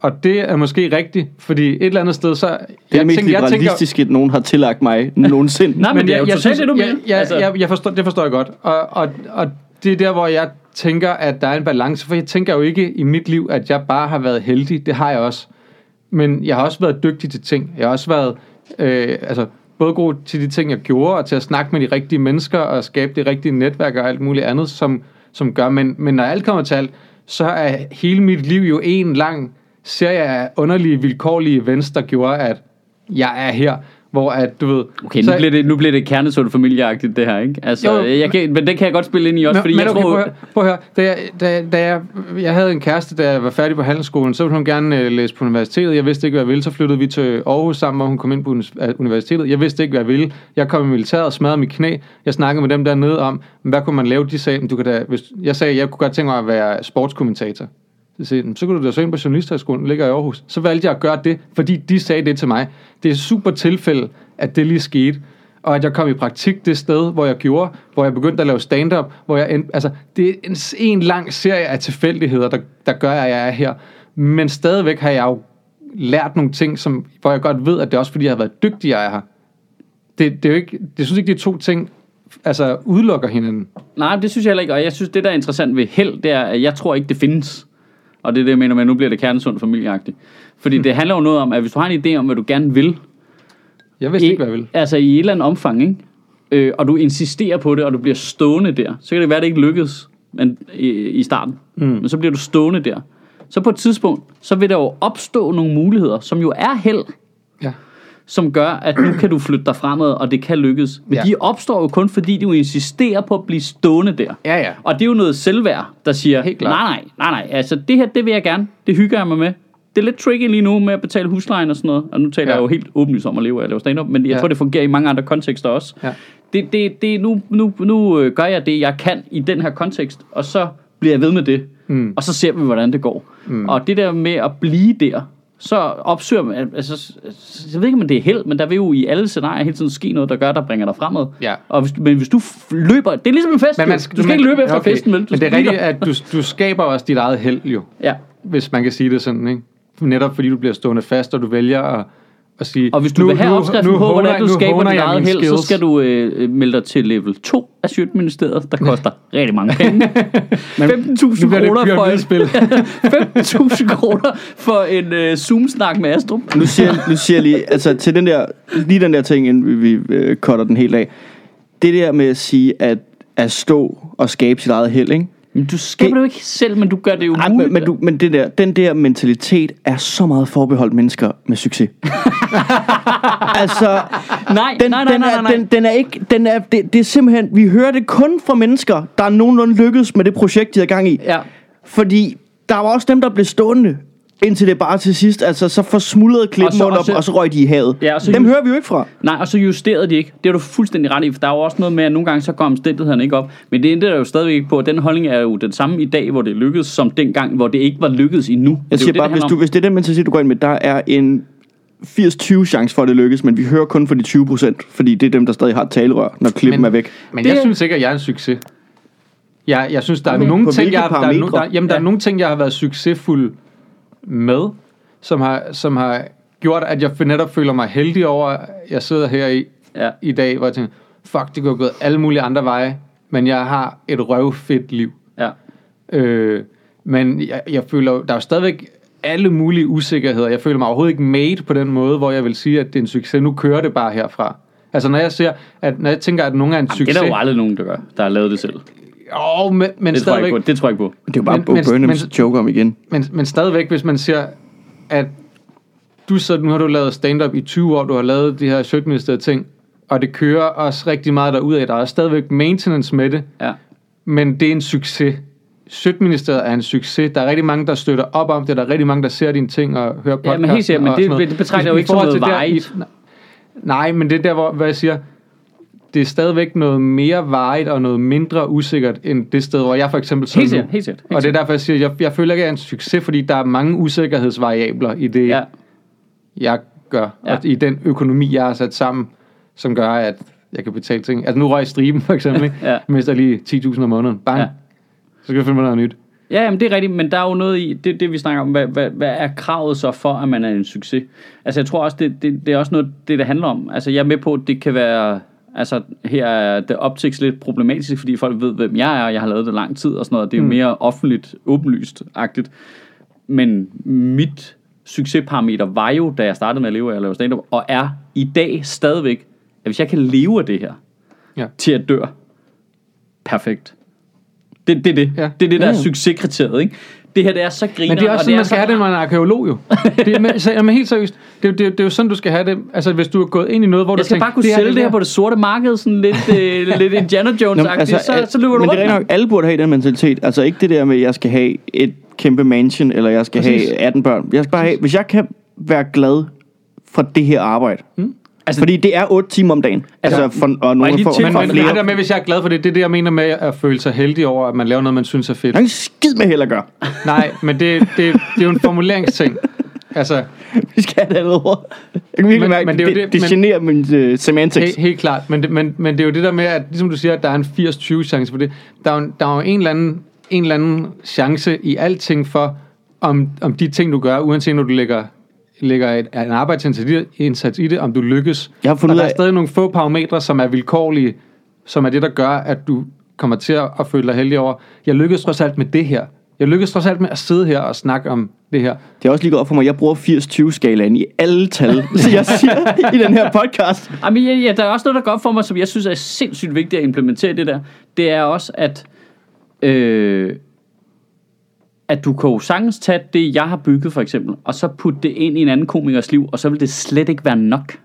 og det er måske rigtigt, fordi et eller andet sted, så... Det er det mest liberalistiske, nogen har tillagt mig nogensinde. Nej, men det er jo totalt det, du jeg, mener. jeg, Altså- jeg, jeg forstår, det forstår jeg godt. Og, og, og det er der, hvor jeg tænker, at der er en balance. For jeg tænker jo ikke i mit liv, at jeg bare har været heldig. Det har jeg også. Men jeg har også været dygtig til ting. Jeg har også været øh, altså, både god til de ting, jeg gjorde, og til at snakke med de rigtige mennesker, og skabe det rigtige netværk og alt muligt andet, som, som gør. Men, men når alt kommer til alt, så er hele mit liv jo en lang serie af underlige, vilkårlige events, der gjorde, at jeg er her. Hvor at, du ved... Okay, nu så- bliver det, nu bliver det kernesund familieagtigt, det her, ikke? Altså, Jo, jeg kan, men det kan jeg godt spille ind i også, fordi jeg okay, tror... prøv, at prøv at høre. Da jeg, da, da jeg, jeg havde en kæreste, da jeg var færdig på handelsskolen, så ville hun gerne øh, læse på universitetet. Jeg vidste ikke, hvad jeg ville. Så flyttede vi til Aarhus sammen, hvor hun kom ind på øh, universitetet. Jeg vidste ikke, hvad jeg ville. Jeg kom i militæret og smadrede mit knæ. Jeg snakkede med dem dernede om, hvad kunne man lave? De sagde, "Men du kan da, hvis, jeg sagde, jeg kunne godt tænke mig at være sportskommentator. Så så kunne du da så ind på Journalisthøjskolen, ligger i Aarhus. Så valgte jeg at gøre det, fordi de sagde det til mig. Det er super tilfælde, at det lige skete. Og at jeg kom i praktik det sted, hvor jeg gjorde, hvor jeg begyndte at lave stand-up, hvor jeg endte, altså, det er en, en lang serie af tilfældigheder, der, der gør, at jeg er her. Men stadigvæk har jeg jo lært nogle ting, som, hvor jeg godt ved, at det er også fordi, jeg har været dygtig, jeg er her. Det, det er jo ikke, det synes ikke, de to ting altså, udelukker hinanden. Nej, det synes jeg heller ikke, og jeg synes, det der er interessant ved held, det er, at jeg tror ikke, det findes. Og det er det, jeg mener med, at nu bliver det kernesund familieagtigt. Fordi Hmm. det handler jo noget om, at hvis du har en idé om, hvad du gerne vil, Jeg vidste ikke, hvad jeg ville. Altså i et eller andet omfang, ikke? Øh, og du insisterer på det, og du bliver stående der, så kan det være, at det ikke lykkes men, i, i starten. Mm. Men så bliver du stående der. Så på et tidspunkt, så vil der jo opstå nogle muligheder, som jo er held, Ja. Som gør, at nu kan du flytte dig fremad, og det kan lykkes. Men Ja. de opstår jo kun, fordi du insisterer på at blive stående der. Ja, ja. Og det er jo noget selvværd, der siger, nej, nej, nej, nej, altså det her, det vil jeg gerne. Det hygger jeg mig med. Det er lidt tricky lige nu med at betale huslejen og sådan noget. Og nu taler Ja. jeg jo helt åbenlyst om at leve af at lave stand-up, men jeg Ja. ja. tror, det fungerer i mange andre kontekster også. Ja. Det, det, det, nu, nu, nu øh, gør jeg det, jeg kan i den her kontekst, og så bliver jeg ved med det. Mm. Og så ser vi, hvordan det går. Mm. Og det der med at blive der, så opsøger man, altså, jeg ved ikke, om det er held, men der vil jo i alle scenarier hele tiden ske noget, der gør, der bringer dig fremad. Ja. Og hvis, men hvis du løber, det er ligesom en fest, Men man du skal man, ikke løbe efter okay. festen, vel? Du Men det er rigtigt, at du, du skaber også dit eget held jo. Ja. hvis man kan sige det sådan, ikke? Netop fordi du bliver stående fast, og du vælger at, at sige... Og hvis du nu, vil have opskriften på, hvordan du skaber dit eget held, så skal du øh, melde dig til level 2 af Sjøtministeriet, der koster rigtig mange penge. 15.000 Nu bliver det kroner for en, pyramidespil. 15.000 kroner for en øh, Zoom-snak med Astrup. Nu siger, nu siger jeg lige, altså til den der, lige den der ting, inden vi, vi øh, cutter den helt af. Det der med at sige, at, at stå og skabe sit eget held, ikke? Men du skaber Det- det jo ikke selv, men du gør det jo Ej, muligt. men, du, men det der, den der mentalitet er så meget forbeholdt mennesker med succes. altså, nej, den, nej, nej, den, nej, er, nej. Den, den er ikke, den er, det, det er simpelthen, vi hører det kun fra mennesker, der er nogenlunde lykkedes med det projekt, de har gang i. Ja. Fordi der var også dem, der blev stående, indtil det bare til sidst, altså så forsmuldrede Og klippen så- og så- dem, og så røg de i havet. Ja, og så dem just- hører vi jo ikke fra. Nej, og så justerede de ikke. Det er du fuldstændig ret i, for der er jo også noget med, at nogle gange så går omstændighederne ikke op. Men det ændrer jo stadigvæk ikke på, at den holdning er jo den samme i dag, hvor det lykkedes, som dengang, hvor det ikke var lykkedes endnu. Jeg er siger det, bare, det hvis, du, hvis det er den mentalitet, du går ind med, der er en 80-20 chance for, at det lykkes, men vi hører kun for de 20 procent, fordi det er dem, der stadig har et talerør, når klippen Men- er væk. Men Det- jeg synes ikke, at jeg er en succes. Jeg, jeg synes, der er Okay. nogle ting, jeg, der, er, der, jamen, der er Ja. nogle ting, jeg har været succesfuld med, som har, som har gjort, at jeg netop føler mig heldig over, at jeg sidder her i, Ja. i dag, hvor jeg tænker, fuck, det kunne have gået alle mulige andre veje, men jeg har et røvfedt liv. Ja. Øh, men jeg, jeg føler, der er jo stadigvæk alle mulige usikkerheder. Jeg føler mig overhovedet ikke made på den måde, hvor jeg vil sige, at det er en succes. Nu kører det bare herfra. Altså når jeg ser, at når jeg tænker, at nogen er en Det succes... er der jo aldrig nogen, der gør, der har lavet det selv. Jo, men, men Det tror jeg stadigvæk, ikke på. Det tror jeg ikke på. Det er jo bare Men- Bo men- Burnhams men- joke om igen. men, men stadigvæk, hvis man ser, at du så, nu har du lavet stand-up i 20 år, du har lavet de her sjøtministeriet ting, og det kører også rigtig meget derudad. Der er stadigvæk maintenance med det, Ja. men det er en succes. Sjøtministeriet er en succes. Der er rigtig mange, der støtter op om det. Der er rigtig mange, der ser dine ting og hører podcast. men helt sikkert, men det- det betragter jo ikke som noget varigt. Nej, men det er der, hvor hvad jeg siger, det er stadigvæk noget mere varigt og noget mindre usikkert, end det sted, hvor jeg for eksempel sidder Helt sikkert, helt sikkert. Helt Og det er derfor, jeg siger, jeg, jeg føler ikke, at jeg er en succes, fordi der er mange usikkerhedsvariabler i det, Ja. jeg gør. Ja. Og i den økonomi, jeg har sat sammen, som gør, at jeg kan betale ting. Altså nu røg striben for eksempel, ikke? Ja. mister lige 10.000 om måneden. Bang. Ja. Så skal jeg finde mig noget nyt. Ja, jamen det er rigtigt, men der er jo noget i, det, det vi snakker om, hvad, hvad, hvad er kravet så for, at man er en succes? Altså jeg tror også, det, det, det er også noget, det det handler om. Altså jeg er med på, at det kan være, altså her er det optiks lidt problematisk, fordi folk ved, hvem jeg er, og jeg har lavet det lang tid og sådan noget, det er mm. mere offentligt, åbenlyst-agtigt. Men mit succesparameter var jo, da jeg startede med at leve af at lave stand-up, og er i dag stadigvæk, at hvis jeg kan leve af det her, Ja. til at dør, perfekt. Det, det er det. Ja. Det er det, der Ja, er succeskriteriet, ikke? Det her, det er så griner, Men det er også og sådan, man så skal have det, når man er arkeolog jo. Det er, men, så, jamen, helt seriøst. Det, er jo- det, er det er jo sådan, du skal have det. Altså, hvis du er gået ind i noget, hvor du Jeg skal tænker, bare kunne sælge det her på det sorte marked, sådan lidt, øh, lidt Indiana Jones-agtigt, altså, så, så løber du men det er nok, alle burde have den mentalitet. Altså ikke det der med, at jeg skal have et kæmpe mansion, eller jeg skal Præcis. have 18 børn. Jeg skal bare have, hvis jeg kan være glad fra det her arbejde. Mm. Altså- Fordi det er 8 timer om dagen. Altså, Altså, for, og får, tilføje Men, får men flere. det der med, hvis jeg er glad for det, det er det, jeg mener med at føle sig heldig over, at man laver noget, man synes er fedt. Der er skid med held at gøre. Nej, men det, det, det er jo en formuleringsting. Altså, Vi skal have det andet ord. Jeg kan virkelig Men- mærke, men det, det er det, jo det, det- det men- generer min uh, semantics. helt, helt klart. Men det, men, men det er jo det der med, at ligesom du siger, at der er en 80-20 chance for det. Der er jo, der er jo en, eller anden, en eller anden chance i alting for, om, om de ting, du gør, uanset når du lægger, lægger et, en arbejdsindsats i, det, om du lykkes. Jeg har fundet der er af- stadig nogle få parametre, som er vilkårlige, som er det, der gør, at du kommer til at føle dig heldig over. Jeg lykkedes trods alt med det her. Jeg lykkedes trods alt med at sidde her og snakke om det her. Det er også lige godt for mig, jeg bruger 80-20-skalaen i alle tal, så jeg siger i den her podcast. Jamen, ja, ja, der er også noget, der går op for mig, som jeg synes er sindssygt vigtigt at implementere det der. Det er også, at, øh, at du kan jo sagtens tage det, jeg har bygget for eksempel, og så putte det ind i en anden komikers liv, og så vil det slet ikke være nok.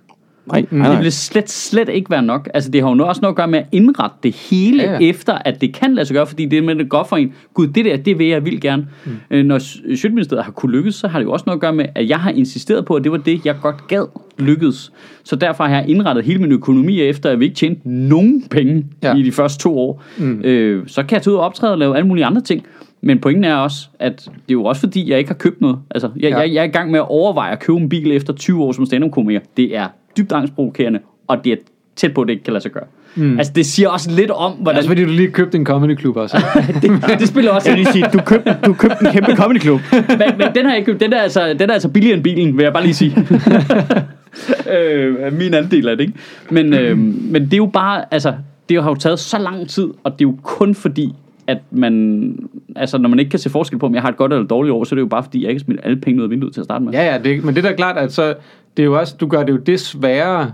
Nej, nej, Det nej. vil slet, slet ikke være nok. Altså, det har jo også noget at gøre med at indrette det hele, Ja, ja, efter at det kan lade sig gøre, fordi det er med det godt for en. Gud, det der, det vil jeg vildt gerne. Mm. Øh, når Sjøtministeriet har kunne lykkes, så har det jo også noget at gøre med, at jeg har insisteret på, at det var det, jeg godt gad lykkedes. Så derfor har jeg indrettet hele min økonomi efter, at vi ikke tjente nogen penge ja. i de første to år. Mm. Øh, så kan jeg tage ud og optræde og lave alle mulige andre ting. Men pointen er også, at det er jo også fordi, jeg ikke har købt noget. Altså, jeg, Ja. jeg, jeg er i gang med at overveje at købe en bil efter 20 år som stand-up-komiker. Det er dybt angstprovokerende, og det er tæt på, at det ikke kan lade sig gøre. Mm. Altså, det siger også lidt om, hvordan... Altså fordi du lige købte en comedy klub også. det, det spiller også Jeg vil lige sige, du købte, du købte en kæmpe comedy club. men, men den har jeg købt. Den er, altså, den er altså billigere end bilen, vil jeg bare lige sige. øh, min andel af det, ikke? Men, øh, men det er jo bare, altså, det har jo taget så lang tid, og det er jo kun fordi, at man, altså når man ikke kan se forskel på, om jeg har et godt eller dårligt år, så er det jo bare fordi, jeg ikke har smidt alle penge ud af vinduet til at starte med. Ja, ja, det, men det er da klart, at så, det er jo også, du gør det jo det sværere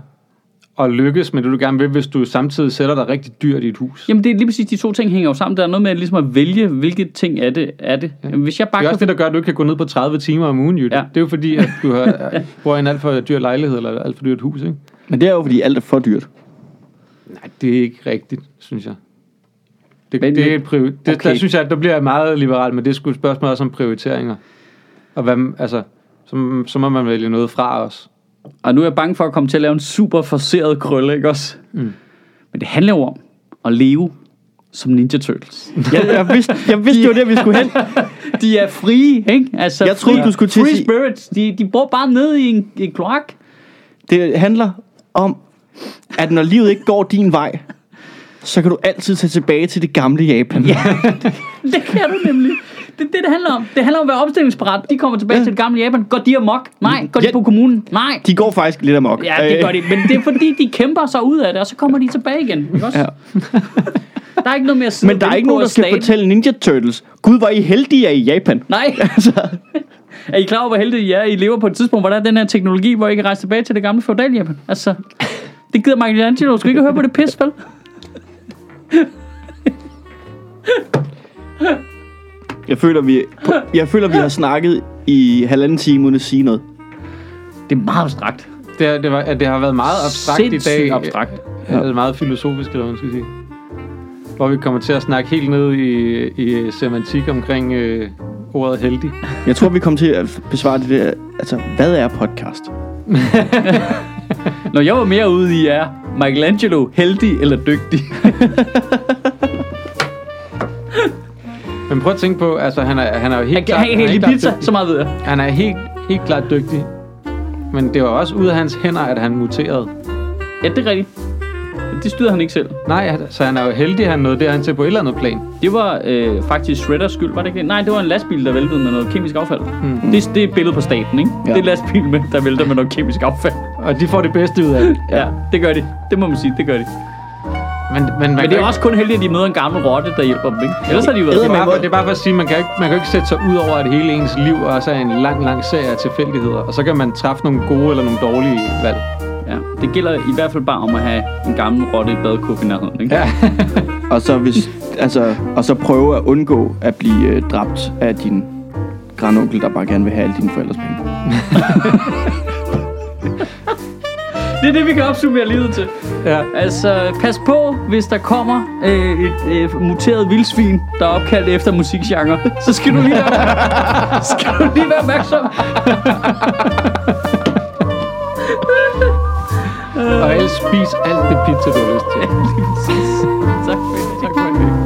at lykkes med det, du gerne vil, hvis du samtidig sætter dig rigtig dyrt i et hus. Jamen det er lige præcis, de to ting hænger jo sammen. Der er noget med ligesom at vælge, hvilke ting er det. Er det. Jamen, hvis jeg bare Det er kan også det, der gør, at du ikke kan gå ned på 30 timer om ugen, Jytte. Ja. Det er jo fordi, at du har, bor i en alt for dyr lejlighed, eller alt for dyrt hus, ikke? Men det er jo, fordi alt er for dyrt. Nej, det er ikke rigtigt, synes jeg. Det, Men- det, er et priori- det Okay. okay. der synes jeg, at der bliver jeg meget liberal, men det er sgu et spørgsmål også om prioriteringer. Og hvad, altså, så, så må man vælge noget fra os. Og nu er jeg bange for at komme til at lave en super forseret krølle, ikke også? Mm. Men det handler jo om at leve som Ninja Turtles. Jeg, jeg vidste, jeg vidste jo det, vi skulle hen. De er frie, ikke? Altså, Jeg troede, du skulle til Free spirits, de, de bor bare nede i en, en kloak. Det handler om, at når livet ikke går din vej, så kan du altid tage tilbage til det gamle Japan. Ja. Det kan du nemlig. Det er det, det handler om. Det handler om at være omstillingsparat. De kommer tilbage Ja. til det gamle Japan. Går de amok? Nej. Går de Ja. på kommunen? Nej. De går faktisk lidt amok. Ja, det gør de. Men det er fordi, de kæmper sig ud af det, og så kommer de tilbage igen. Ikke også? Ja. Der er ikke noget mere at Men der er ikke nogen, der skal fortælle Ninja Turtles. Gud, hvor I heldige, er i Japan. Nej. Altså, Er I klar over, hvor heldige I er? I lever på et tidspunkt, hvor der er den her teknologi, hvor I kan rejse tilbage til det gamle feudal Japan. Altså, det gider Michelangelo. Skal ikke høre på det pis, vel? Jeg føler, vi, jeg føler, vi har snakket i halvanden time uden at sige noget. Det er meget abstrakt. Det, er, det, var, at det har været meget abstrakt i Sindssygt dag. abstrakt. Ja. Altså meget filosofisk, eller hvad man skal sige. Hvor vi kommer til at snakke helt ned i, i semantik omkring øh, ordet heldig. Jeg tror, vi kommer til at besvare det der. Altså, hvad er podcast? Når jeg var mere ude i, er Michelangelo heldig eller dygtig? Men prøv at tænke på, altså han er, han er jo helt Han klart, han han er klart pizza, så meget ved jeg. Han er helt, helt klart dygtig. Men det var også ud af hans hænder, at han muterede. Ja, det er rigtigt. Det styrede han ikke selv. Nej, så han er jo heldig, at han nåede derhen til på et eller andet plan. Det var øh, faktisk Shredders skyld, var det ikke det? Nej, det var en lastbil, der væltede med noget kemisk affald. Mm. Det, det er et billede på staten, ikke? Ja. Det er lastbil, med, der vælter med noget kemisk affald. Og de får det bedste ud af det. Ja, det gør de. Det må man sige, det gør de. Men, men, man Men det er også kun heldigt, at de møder en gammel rotte, der hjælper dem, ikke? Ellers har de jo det været... er, bare, for- det er bare for at sige, man kan, ikke, man kan ikke sætte sig ud over, at hele ens liv også er en lang, lang serie af tilfældigheder. Og så kan man træffe nogle gode eller nogle dårlige valg. Ja, det gælder i hvert fald bare om at have en gammel rotte i badekåb i nærheden, ikke? Ja. Og så, hvis, altså, og så prøve at undgå at blive øh, dræbt af din grandonkel, der bare gerne vil have alle dine forældres penge. Det er det, vi kan opsummere livet til. ja. Altså, pas på, hvis der kommer øh, et øh, muteret vildsvin, der er opkaldt efter musikgenre, så skal du lige være, skal du lige være opmærksom. Og ellers spis alt det pizza, du har lyst til. Lige. Tak for det. Tak for det.